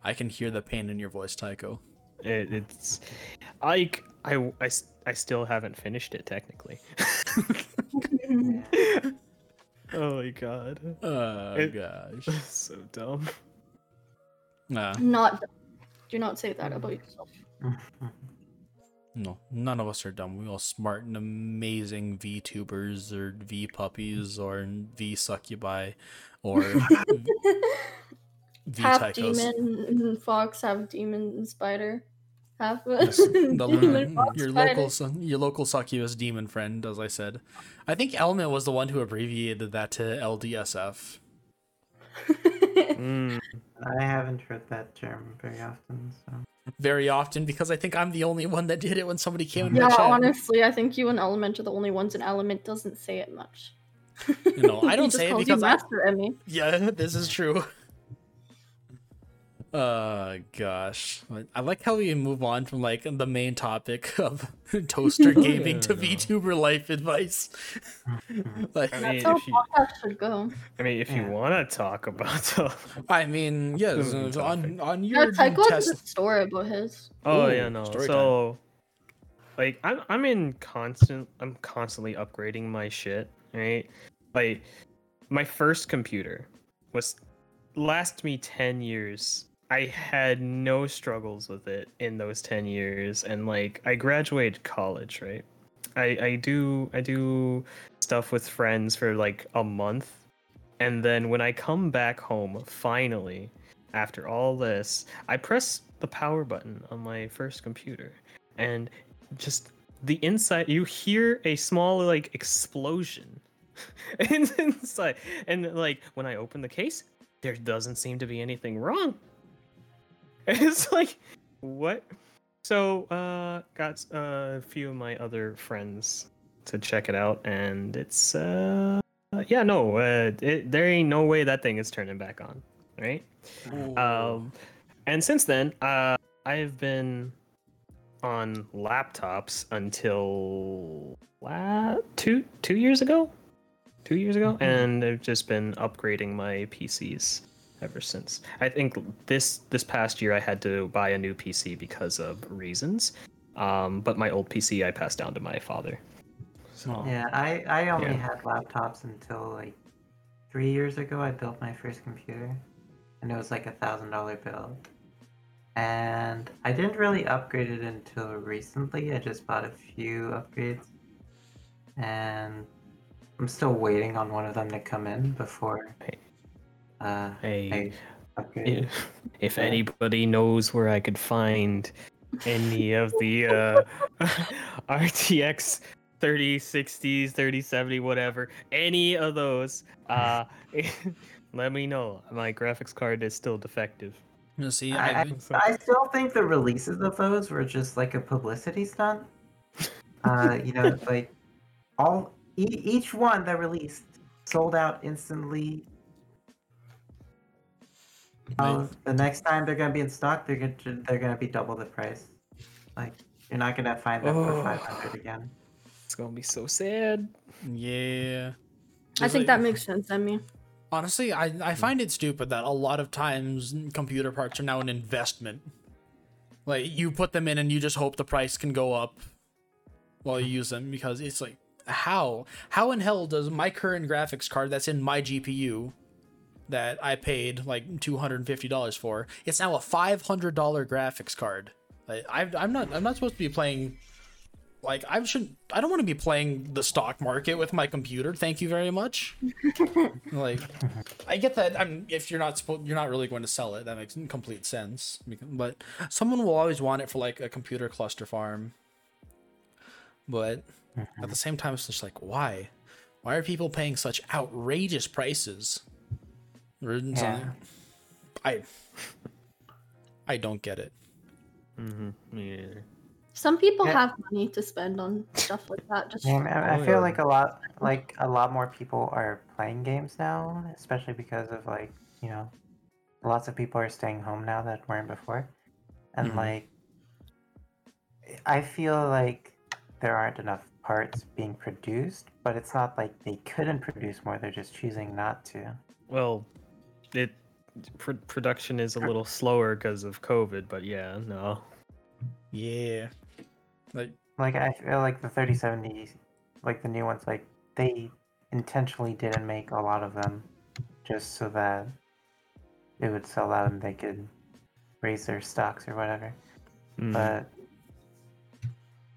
I can hear the pain in your voice, Tycho. it, it's like I, I, s- I still haven't finished it technically. (laughs) oh my god, Oh It- gosh. (laughs) so dumb. Nah, not do not say that about yourself (laughs) no, none of us are dumb. We all smart and amazing VTubers or V puppies or V succubi or V half Tychos. demon fox half demon and spider Have Yes, the- (laughs) demon your local su- your local succubus demon friend, as I said. I think Element was the one who abbreviated that to LDSF. (laughs) Mm, I haven't heard that term very often, so. Very often because I think I'm the only one that did it when somebody came in yeah, my honestly, I think you and Element are the only ones, and Element doesn't say it much. You know, I (laughs) don't say it calls you because I, Master Emmy. Yeah, this is true. Uh gosh. I like how we move on from like the main topic (laughs) of toaster (laughs) gaming to Yeah. VTuber life advice. (laughs) like I That's mean, how if you- should go. I mean, if you want to talk about the I mean, yes, Good uh, on topic. on Yeah, your Tycho has test a story about his. Oh Ooh, yeah, no. story So, like, I'm I'm in constant. I'm constantly upgrading my shit. Right. Like, my first computer was last me ten years. I had no struggles with it in those ten years, and like, I graduated college. Right. I I do I do stuff with friends for like a month, and then when I come back home, finally, after all this, I press the power button on my first computer, and just the inside, you hear a small like explosion (laughs) inside, and like when I open the case, there doesn't seem to be anything wrong. (laughs) It's like, what? So, uh, got uh, a few of my other friends to check it out, and it's uh, yeah, no, uh, it, there ain't no way that thing is turning back on, right? Ooh. Um, and since then, uh, I've been on laptops until la- two two years ago, two years ago, Mhm. and I've just been upgrading my PCs ever since. I think this this past year I had to buy a new PC because of reasons. Um, but my old PC I passed down to my father. So. Yeah, I, I only Yeah. had laptops until like three years ago. I built my first computer, and it was like a thousand dollar build. And I didn't really upgrade it until recently. I just bought a few upgrades, and I'm still waiting on one of them to come in before Hey. Uh, hey, I upgrade. it. if, (laughs) if Yeah. anybody knows where I could find any of the uh, (laughs) RTX 3060s, 3070, whatever, any of those, uh, (laughs) let me know. My graphics card is still defective. You see, I, I, I, I still think the releases of those were just like a publicity stunt. Uh, you know, like all e- each one that released sold out instantly. Uh, the next time they're gonna be in stock, they're gonna they're gonna be double the price. Like you're not gonna find them for Oh. 500 again. It's gonna be so sad. yeah. I think like- that makes sense, I mean, Honestly, I, I find it stupid that a lot of times computer parts are now an investment. Like you put them in and you just hope the price can go up while you use them because it's like how how in hell does my current graphics card that's in my GPU that I paid like two hundred and fifty dollars for it's now a five hundred dollar graphics card. Like, I, I'm not I'm not supposed to be playing like I should I don't want to be playing the stock market with my computer. Thank you very much. (laughs) like I get that I'm if you're not supposed you're not really going to sell it. That makes complete sense. But someone will always want it for like a computer cluster farm. But at mm-hmm. the same time it's just like why? Why are people paying such outrageous prices? Or it's Yeah. like- I I don't get it. Mm-hmm. Me either. Some people Yeah. have money to spend on stuff like that. Just Yeah, for- I, I Oh, feel yeah. like a lot like a lot more people are playing games now, especially because of like you know, lots of people are staying home now that weren't before, and Mhm. like, I feel like there aren't enough parts being produced, but it's not like they couldn't produce more; they're just choosing not to. Well, it pr- production is a little slower because of COVID, but yeah, no. Yeah. Like Like I feel like the 3070, like the new ones, like they intentionally didn't make a lot of them just so that it would sell out and they could raise their stocks or whatever. Mm. But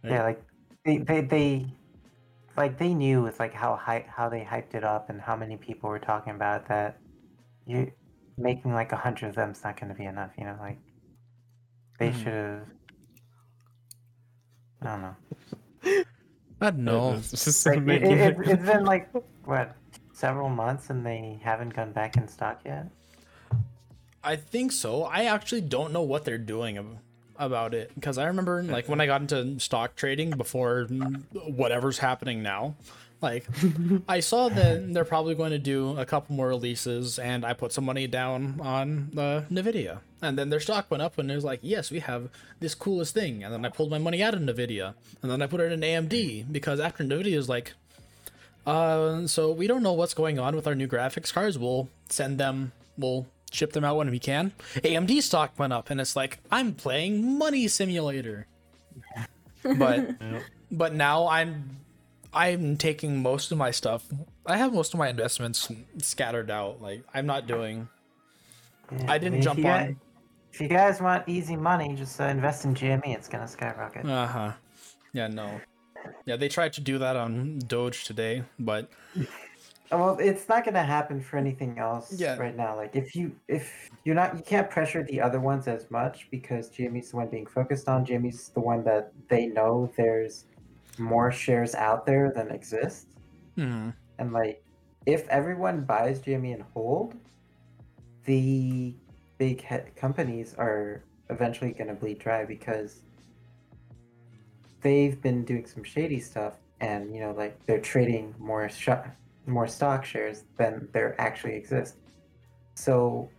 yeah, like they, they they like they knew with like how hy- how they hyped it up and how many people were talking about that you making like a hundred of them's not going to be enough. You know, like they Mhm. should have I don't know. I don't know. It's Like, it, making it, it's been like what several months and they haven't gone back in stock yet. I think so. I actually don't know what they're doing about it because I remember like when I got into stock trading before whatever's happening now. Like (laughs) I saw that they're probably going to do a couple more releases and I put some money down on uh, Nvidia. And then their stock went up and it was like, "Yes, we have this coolest thing." And then I pulled my money out of Nvidia and then I put it in AMD because after Nvidia is like uh, so we don't know what's going on with our new graphics cards. We'll send them. We'll ship them out when we can. AMD stock went up, and it's like I'm playing Money Simulator. (laughs) But but now I'm I'm taking most of my stuff. I have most of my investments scattered out. Like I'm not doing. Yeah, I didn't jump on- guys- if you guys want easy money, just uh, invest in GME. It's gonna skyrocket. Uh huh. Yeah. No. Yeah, they tried to do that on Doge today, but (laughs) Well, it's not gonna happen for anything else Yeah. right now. Like if you if you're not you can't pressure the other ones as much because GME's the one being focused on. GME's the one that they know there's more shares out there than exist. hmm, And like if everyone buys GME and hold, the big he- companies are eventually gonna bleed dry because they've been doing some shady stuff and you know like they're trading more sh- more stock shares than there actually exist. So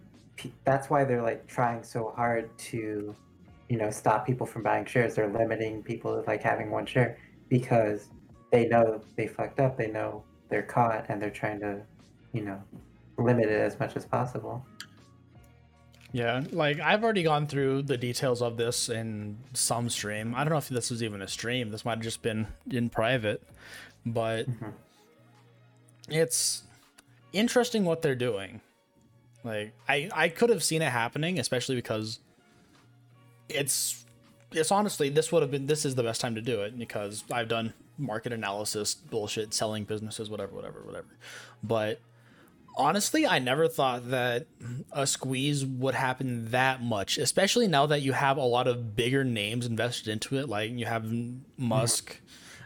that's why they're like trying so hard to you know stop people from buying shares. They're limiting people to like having one share because they know they fucked up they know they're caught and they're trying to you know limit it as much as possible Yeah, like I've already gone through the details of this in some stream. I don't know if this was even a stream. This might have just been in private, but Mhm. it's interesting what they're doing. Like I I could have seen it happening, especially because it's it's honestly this would have been this is the best time to do it because I've done market analysis bullshit selling businesses whatever whatever whatever. But honestly, I never thought that a squeeze would happen that much, especially now that you have a lot of bigger names invested into it. Like you have Musk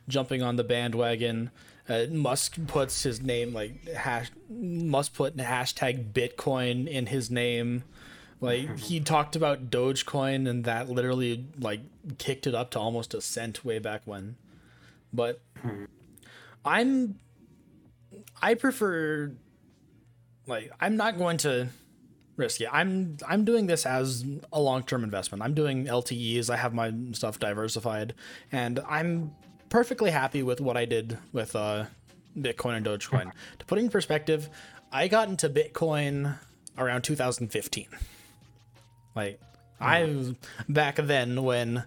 jumping on the bandwagon. Uh, Musk puts his name like hash. Musk put hashtag Bitcoin in his name. Like he (laughs) talked about Dogecoin, and that literally like kicked it up to almost a cent way back when. But I'm I prefer like I'm not going to risk it. I'm I'm doing this as a long-term investment. I'm doing LTEs. I have my stuff diversified and I'm perfectly happy with what I did with uh Bitcoin and Dogecoin. (laughs) to put it in perspective, I got into Bitcoin around 2015. Like I was back then when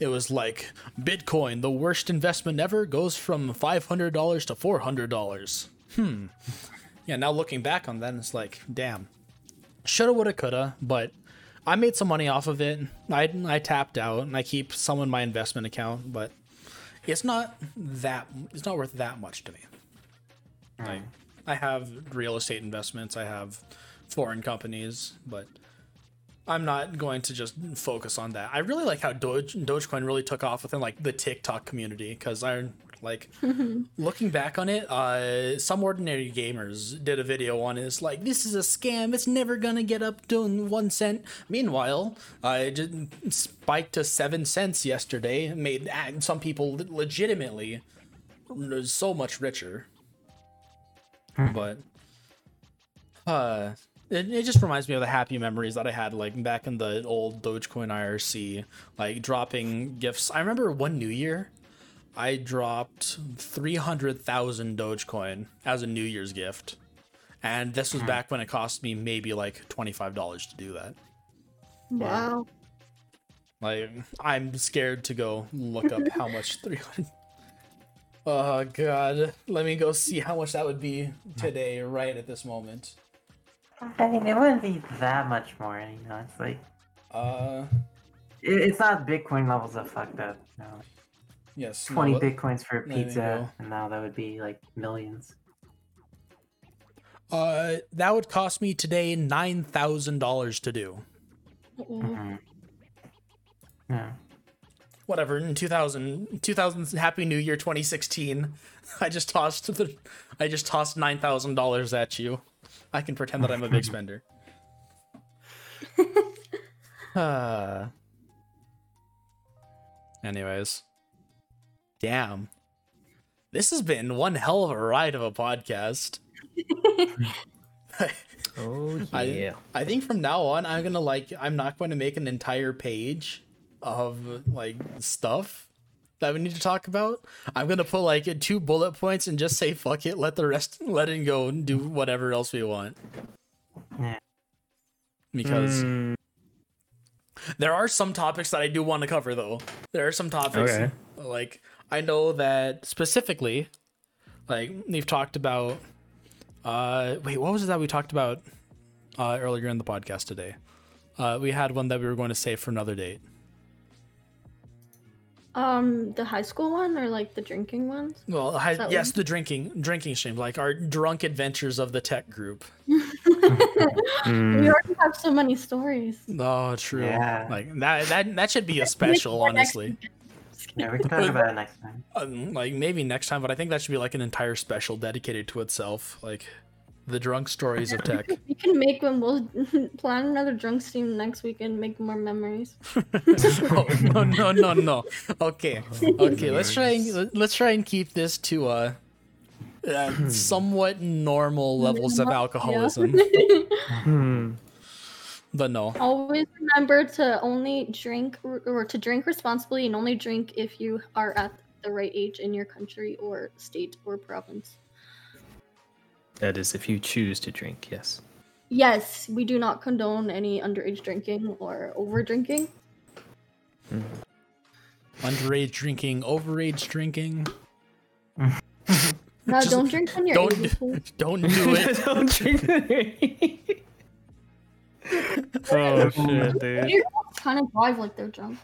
it was like Bitcoin, the worst investment ever, goes from five hundred dollars to four hundred dollars. Hmm. Yeah, now looking back on that, it's like, damn, shoulda, woulda, coulda. But I made some money off of it. I I tapped out, and I keep some in my investment account, but it's not that it's not worth that much to me. Like, I have real estate investments. I have foreign companies, but I'm not going to just focus on that. I really like how Doge Dogecoin really took off within like the TikTok community because I like (laughs) looking back on it. Uh, some ordinary gamers did a video on it. It's like this is a scam. It's never gonna get up to one cent. Meanwhile, uh, it just spiked to seven cents yesterday. Made some people legitimately so much richer. But uh it, it just reminds me of the happy memories that I had like back in the old Dogecoin IRC, like dropping gifts. I remember one New Year, I dropped 300,000 Dogecoin as a New Year's gift. And this was hmm. back when it cost me maybe like $25 to do that. Wow. Like I'm scared to go look up how much (laughs) 300 Oh god, let me go see how much that would be hmm. today right at this moment. I mean, it wouldn't be that much more, you know. It's like Uh it, it's not Bitcoin levels of fucked up. No, yes, no, twenty what- bitcoins for a pizza, and now that would be like millions. Uh, that would cost me today nine thousand dollars to do. Mm-mm. Mhm. Yeah. whatever in 2000 2000 happy new year 2016 (laughs) i just tossed the i just tossed $9000 at you i can pretend that i'm a big (laughs) spender. (laughs) Uh anyways. Damn. This has been one hell of a ride of a podcast. (laughs) Oh I- yeah. I think from now on, I'm gonna like, I'm not going to make an entire page of like stuff that we need to talk about. I'm gonna put like two bullet points and just say fuck it, let the rest, let it go and do whatever else we want. Yeah. Because Mm, there are some topics that I do want to cover though. There are some topics Okay. like I know that specifically, like we've talked about. Uh, wait, what was it that we talked about uh, earlier in the podcast today? Uh, we had one that we were going to save for another date. Um, the high school one or like the drinking ones? Well, I, yes, one? the drinking drinking stream, like our drunk adventures of the tech group. (laughs) (laughs) mm. We already have so many stories. Oh, true. Yeah. Like that that that should be a special, honestly. Yeah, we can talk about it next time. Um, like maybe next time, but I think that should be like an entire special dedicated to itself, like the drunk stories of tech. (laughs) We can make one. We'll (laughs) plan another drunk stream next week and make more memories. (laughs) oh, no, no, no, no. Okay, okay. Let's try and let's try and keep this to uh, uh (clears throat) somewhat normal levels of alcoholism. Hmm. But no, Always remember to only drink or to drink responsibly and only drink if you are at the right age in your country or state or province. That is, if you choose to drink, yes. Yes, we do not condone any underage drinking or over drinking. Mm-hmm. underage drinking, overage drinking. (laughs) No, Just don't drink when you're don't- 18. (laughs) Don't do it. (laughs) Don't drink. oh shit, dude. You're kind of drive like they're drunk.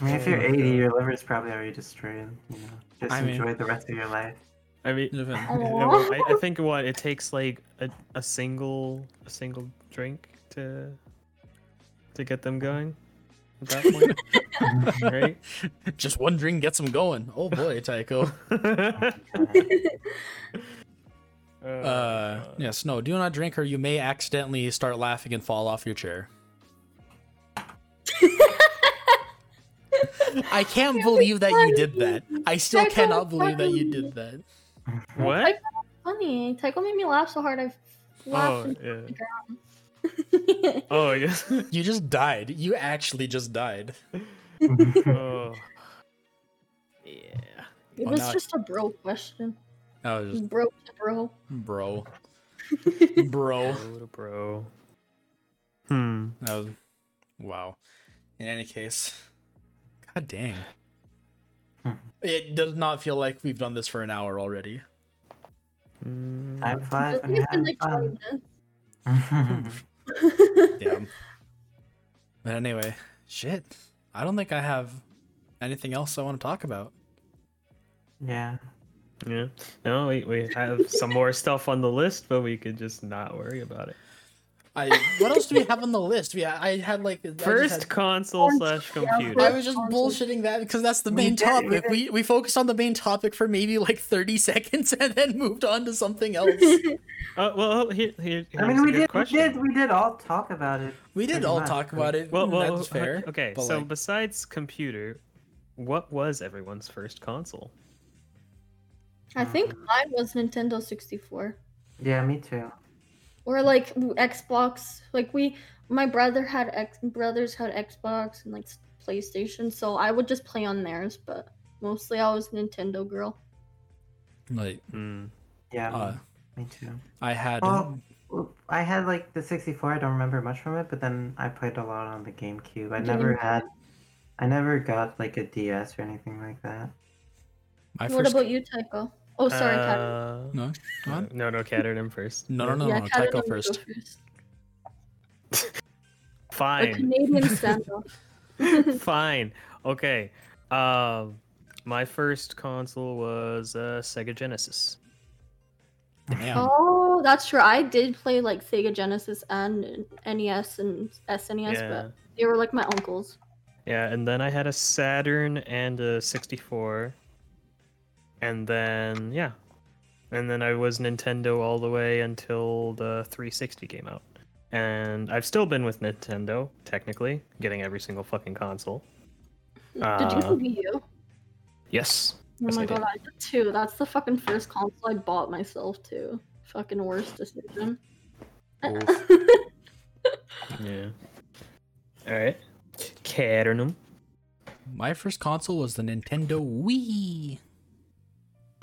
I mean, if you're 80, your liver's probably already destroyed. You know, just I mean- enjoy the rest of your life. I mean, Even- yeah, well, I, I (laughs) think what it takes like a, a single a single drink to to get them going at that point, (laughs) right? Just one drink gets them going. Oh boy, Tycho. (laughs) Uh, yes, no, do not drink or you may accidentally start laughing and fall off your chair. I can't believe that you did that. I still cannot believe that you did that. What? Funny. Tycho made me laugh so hard I Oh laughed. yeah. (laughs) (laughs) Oh yes. (laughs) You just died. You actually just died. oh. Yeah. Oh, was now just a bro question. That just Bro to bro. bro. Bro. Bro bro. Hmm. That was wow. In any case, god dang. Hmm. It does not feel like we've done this for an hour already. Mm. Time flies It's when you're been like fun. 20 minutes. Damn. But anyway, shit. I don't think I have anything else I want to talk about. yeah. Yeah. No, we, we have some more stuff on the list, but we could just not worry about it. I what else do we have on the list? We I had like I First had- console slash computer. I was just bullshitting that because that's the main we topic. did- We we focused on the main topic for maybe like thirty (laughs) seconds and then moved on to something (laughs) else. Uh, well, here, here, I mean, we good did, we did, we did all talk about it. We did all much, talk about it. Well, well, that's fair. Okay, but, so like- besides computer, what was everyone's first console? I think mine was Nintendo 64. Yeah, me too. Or like Xbox. Like we my brother had X brothers had Xbox and like PlayStation, so I would just play on theirs, but mostly I was Nintendo girl. like Hmm. Yeah, uh, me too. I had Oh. I had like the 64. I don't remember much from it, but then I played a lot on the GameCube. I never GameCube. had, I never got like a DS or anything like that. my what first. about you, Tycho? Oh sorry, Kat. Uh, no, go on. no, no, Caterham first. No, no, no, yeah, no. Kat, Tycho let me go first. (laughs) A Fine, Canadian standoff. (laughs) (laughs) fine. Okay. Um, my first console was uh, Sega Genesis. Damn. Oh, that's true. I did play like Sega Genesis and NES and SNES, yeah. but they were like my uncles. Yeah, and then I had a Saturn and a 64. And then yeah. And then I was Nintendo all the way until the 360 came out. And I've still been with Nintendo, technically, getting every single fucking console. Did you Uh, you Wii U? Yes. Oh yes, my I did. god, I did too. That's the fucking first console I bought myself too. Fucking worst decision. Oof. (laughs) Yeah. Alright. Caternum. My first console was the Nintendo Wii.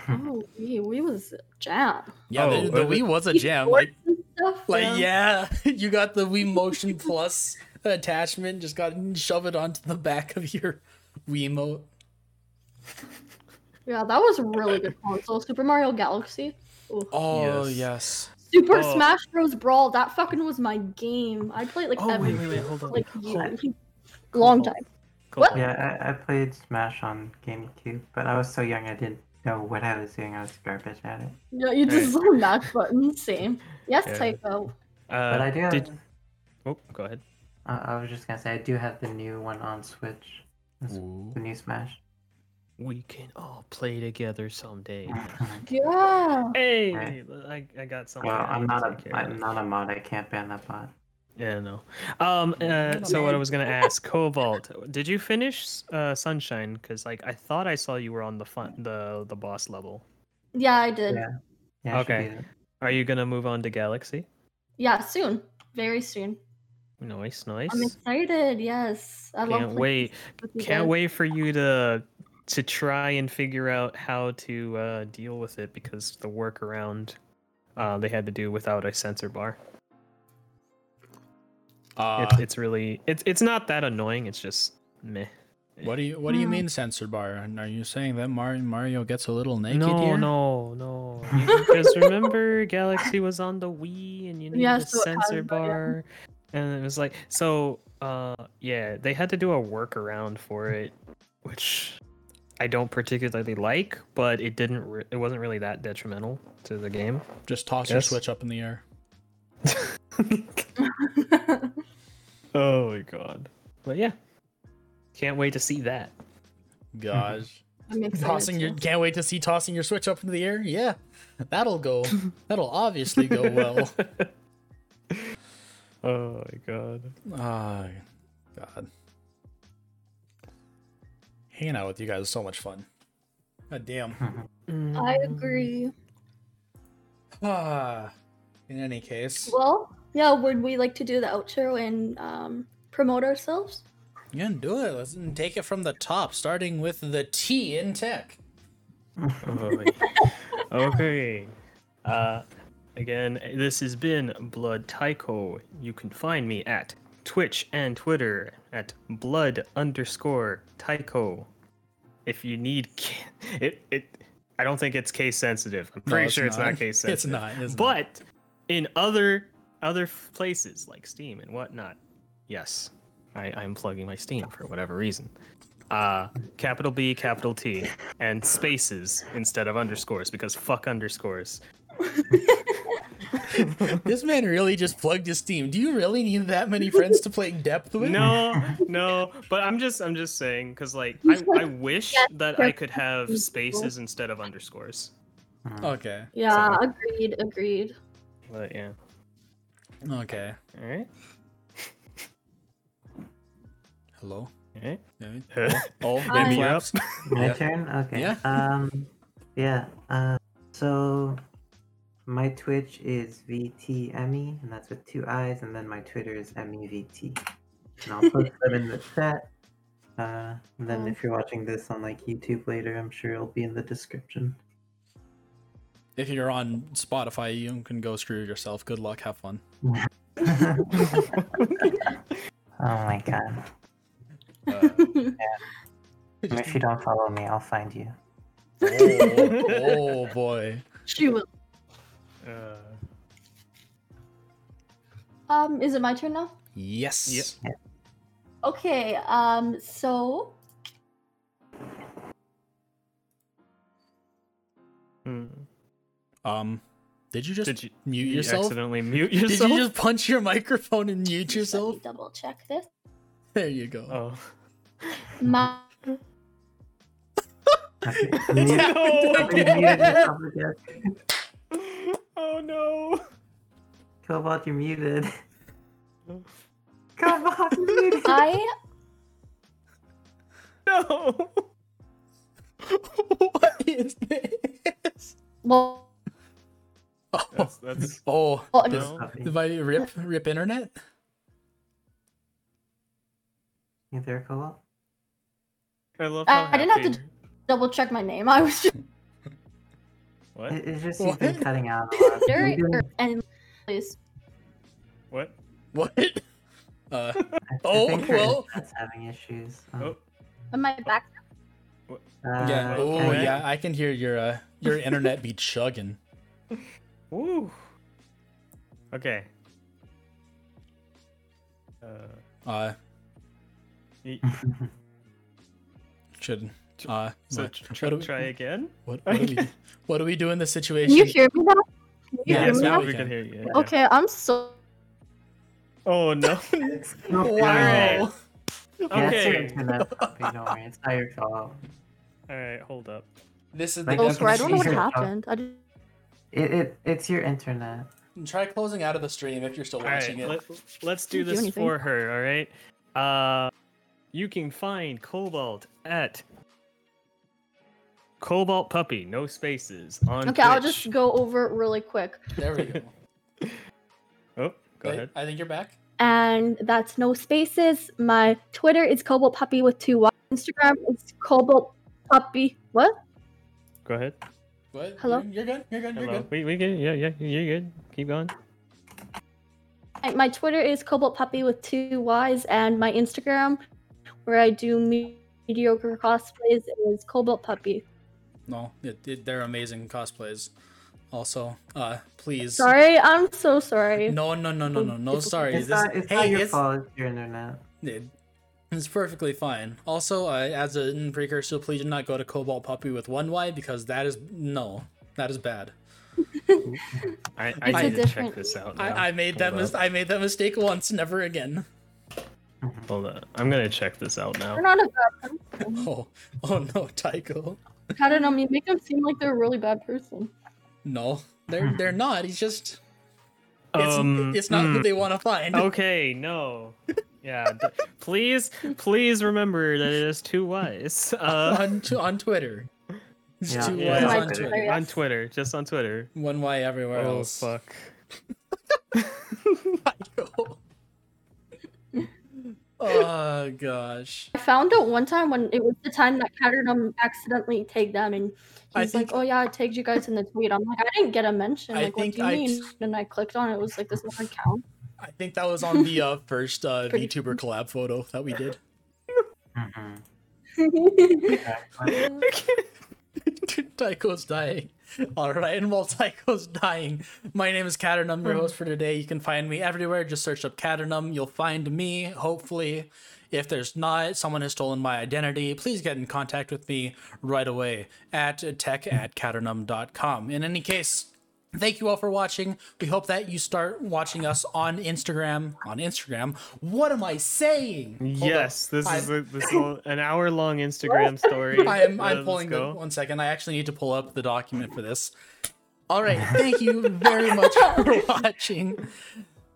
Oh, (laughs) Wii, Wii was a jam. Yeah, Oh, the, the Wii was a jam. Like, stuff, like yeah, (laughs) you got the Wii Motion (laughs) Plus attachment. Just got shove it onto the back of your Wiimote. Yeah, that was a really good console. Super Mario Galaxy. Ooh. Oh Yes. yes. Super Oh. Smash Bros. Brawl. That fucking was my game. I played like Oh, every wait, wait, wait, hold on. like Hold- year- long time. Cool. What? Yeah, I, I played Smash on GameCube, but I was so young I didn't know what I was doing. I was garbage at it. Yeah, you just saw (laughs) mash buttons. Same. Yes, Yeah. Tycho. Uh, But I do have. did... Oh, go ahead. Uh, I was just gonna say I do have the new one on Switch. This- The new Smash. We can all play together someday. (laughs) (laughs) Yeah. Hey, Right. I, I got something. well, I I'm not a take care of. I'm not a mod. I can't ban that bot. Yeah, no. Um. Uh, so what I was gonna ask, Cobalt, did you finish uh, Sunshine? Because like I thought I saw you were on the fun the the boss level. Yeah, I did. Yeah. Yeah. Okay. Are you gonna move on to Galaxy? Yeah, soon. Very soon. Nice, nice. I'm excited. Yes, I. Can't playing wait. with Can't guys. wait for you to to try and figure out how to uh, deal with it because the workaround uh, they had to do without a sensor bar. Uh, it's it's really it's it's not that annoying. It's just meh. what do you what do you Hmm. mean sensor bar? And Are you saying that Mario Mario gets a little naked No, here? no, no. Because remember, Galaxy was on the Wii, and you need Yeah, a so it has sensor yeah. bar, and it was like so. Uh, yeah, they had to do a workaround for it, which I don't particularly like, but it didn't. Re- it wasn't really that detrimental to the game. Just toss your switch up in the air. (laughs) oh my god! But yeah, can't wait to see that. Gosh. (laughs) I'm tossing your can't wait to see tossing your switch up into the air. Yeah. That'll go. That'll obviously go well. (laughs) oh my god! Oh God. Hanging out with you guys is so much fun. God damn. (laughs) I agree. Ah. In any case, Well, yeah. Would we like to do the outro and um, promote ourselves? Yeah, do it. Let's take it from the top, starting with the T in tech. Oh, (laughs) okay. Uh, again, this has been Blood Tycho. You can find me at Twitch and Twitter at Blood underscore Tycho. If you need, (laughs) it it, I don't think it's case sensitive. I'm No, pretty sure it's not case sensitive. (laughs) It's not. It's not. But in other other f- places like Steam and whatnot, yes, I, I'm plugging my Steam for whatever reason. Uh, capital B, capital T, and spaces instead of underscores because fuck underscores. (laughs) this man really just plugged his Steam. Do you really need that many friends to play depth with? No, no, but I'm just I'm just saying because like I, I wish that I could have spaces instead of underscores. Okay. Yeah, So- agreed. Agreed. But yeah, Okay. all right, Hello. all right. Yeah. Oh, Hi. baby You're up. flaps. My (laughs) Yeah. turn? Okay. Yeah. Um yeah. Uh so my Twitch is VTME and that's with two eyes and then my Twitter is MEVT. And I'll post that in the chat. Uh and then Oh. if you're watching this on like YouTube later, I'm sure it'll be in the description. If you're on Spotify, you can go screw yourself. Good luck. Have fun. (laughs) oh my god. Uh, And if you don't follow me, I'll find you. oh, oh (laughs) boy. she will. Uh, Um, is it my turn now? Yes. Yep. Okay. Um, so hmm. Um, did you just Did you mute you yourself? accidentally (laughs) mute yourself? Did you just punch your microphone and mute let yourself? me double check this. There you go. Oh. My Okay. It's happened you again. muted yourself again. Oh no. Cobalt, you're muted. Cobalt, you're muted. I No. what is this? well, Oh, That's (laughs) that's oh well, did, No. Did I rip rip internet? You there, Cobalt? I love I- how I didn't have to- double check my name. I was just What? It, it's just you've been cutting out a (laughs) lot. there. You've been- And please, What? What? (laughs) Uh, I- I Oh, well. internet's having issues. Um, Oh. am I back? uh, yeah. Oh yeah, I can hear your uh your internet be chugging. Woo. Okay. Uh, Uh, y- (laughs) should uh so what, tr- try, we, try again. (laughs) what, what do we (laughs) what do we do in this situation? Can you hear me now? Can you Yeah, hear yes, me now now? we we can. can hear you. yeah. Okay, I'm so Oh no. Wow. Yeah, okay. internet, puppy, don't worry. It's not your fault. All right, hold up. This is the oh, that's. I don't know what happened. I didn't. It, it It's your internet. Try closing out of the stream if you're still All right, watching it. let, let's do Didn't do this for her. All right. Uh, you can find Cobalt at Cobalt Puppy, no spaces on. Okay, I'll just go over it really quick. There we go. (laughs) Oh, go Wait, ahead. I think you're back. and that's no spaces. My Twitter is Cobalt Puppy with two Y. Instagram is Cobalt Puppy. What? Go ahead. What? Hello? You're, you're good. You're good. You're Hello. good. We we good. Yeah yeah you're good. Keep going. My Twitter is Cobalt Puppy with two Y's, and my Instagram, where I do mediocre cosplays, is Cobalt Puppy. No, it, it, they're amazing cosplays. Also, uh, please. Sorry, I'm so sorry. No, no, no, no, no, no. Sorry. It's This, not, it's hey, not your it's, fault, it's your internet. it- it's perfectly fine. Also, uh, as a precursor, please do not go to Cobalt Puppy with one Y because that is no, that is bad. (laughs) I, It's I a need to check this out. I, now. I made that Hold mis- I made that mistake once, never again. Hold on. I'm gonna check this out now. They're not a bad person. (laughs) Oh, oh no, Tycho. I don't know. You make them seem like they're a really bad person. No, they're they're not. He's just it's, Um, it's not mm, who they want to find. Okay, no. (laughs) Yeah, d- please, please remember that it is two Y's. (laughs) Uh, on t- on Twitter. It's Yeah. two yeah, Ys My on Twitter, Twitter. on Twitter, just on Twitter. One Y everywhere Oh else. fuck. Tycho. (laughs) (laughs) oh gosh. I found it one time when it was the time that Caternum accidentally tagged them, and I he's like, "Oh yeah, I tagged you guys in the tweet." I'm like, "I didn't get a mention. I Like, what think do you I- mean?" And I clicked on it. It was like this doesn't count. I think that was on the uh, first uh, (laughs) Pretty- VTuber collab photo that we did. Mhm. (laughs) Tycho's dying. All right, and while Tycho's dying, my name is Caternum, your host for today. You can find me everywhere. Just search up Caternum. You'll find me, hopefully. If there's not, someone has stolen my identity, please get in contact with me right away at tech at caternum.com. In any case, Thank you all for watching. We hope that you start watching us on Instagram. On Instagram. What am I saying? Hold up. yes, this is I- a, this is (laughs) an hour long Instagram story. (laughs) I am I'm Let's pulling the one second. I actually need to pull up the document for this. All right, thank you very much (laughs) for watching.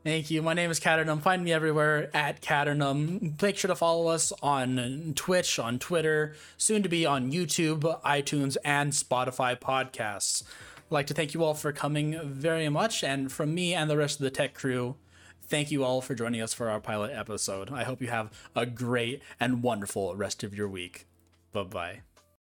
Thank you. My name is Caternum. Find me everywhere at Caternum. Make sure to follow us on Twitch, on Twitter, soon to be on YouTube, iTunes, and Spotify podcasts. Like to thank you all for coming very much, and from me and the rest of the tech crew, thank you all for joining us for our pilot episode. I hope you have a great and wonderful rest of your week. Bye bye.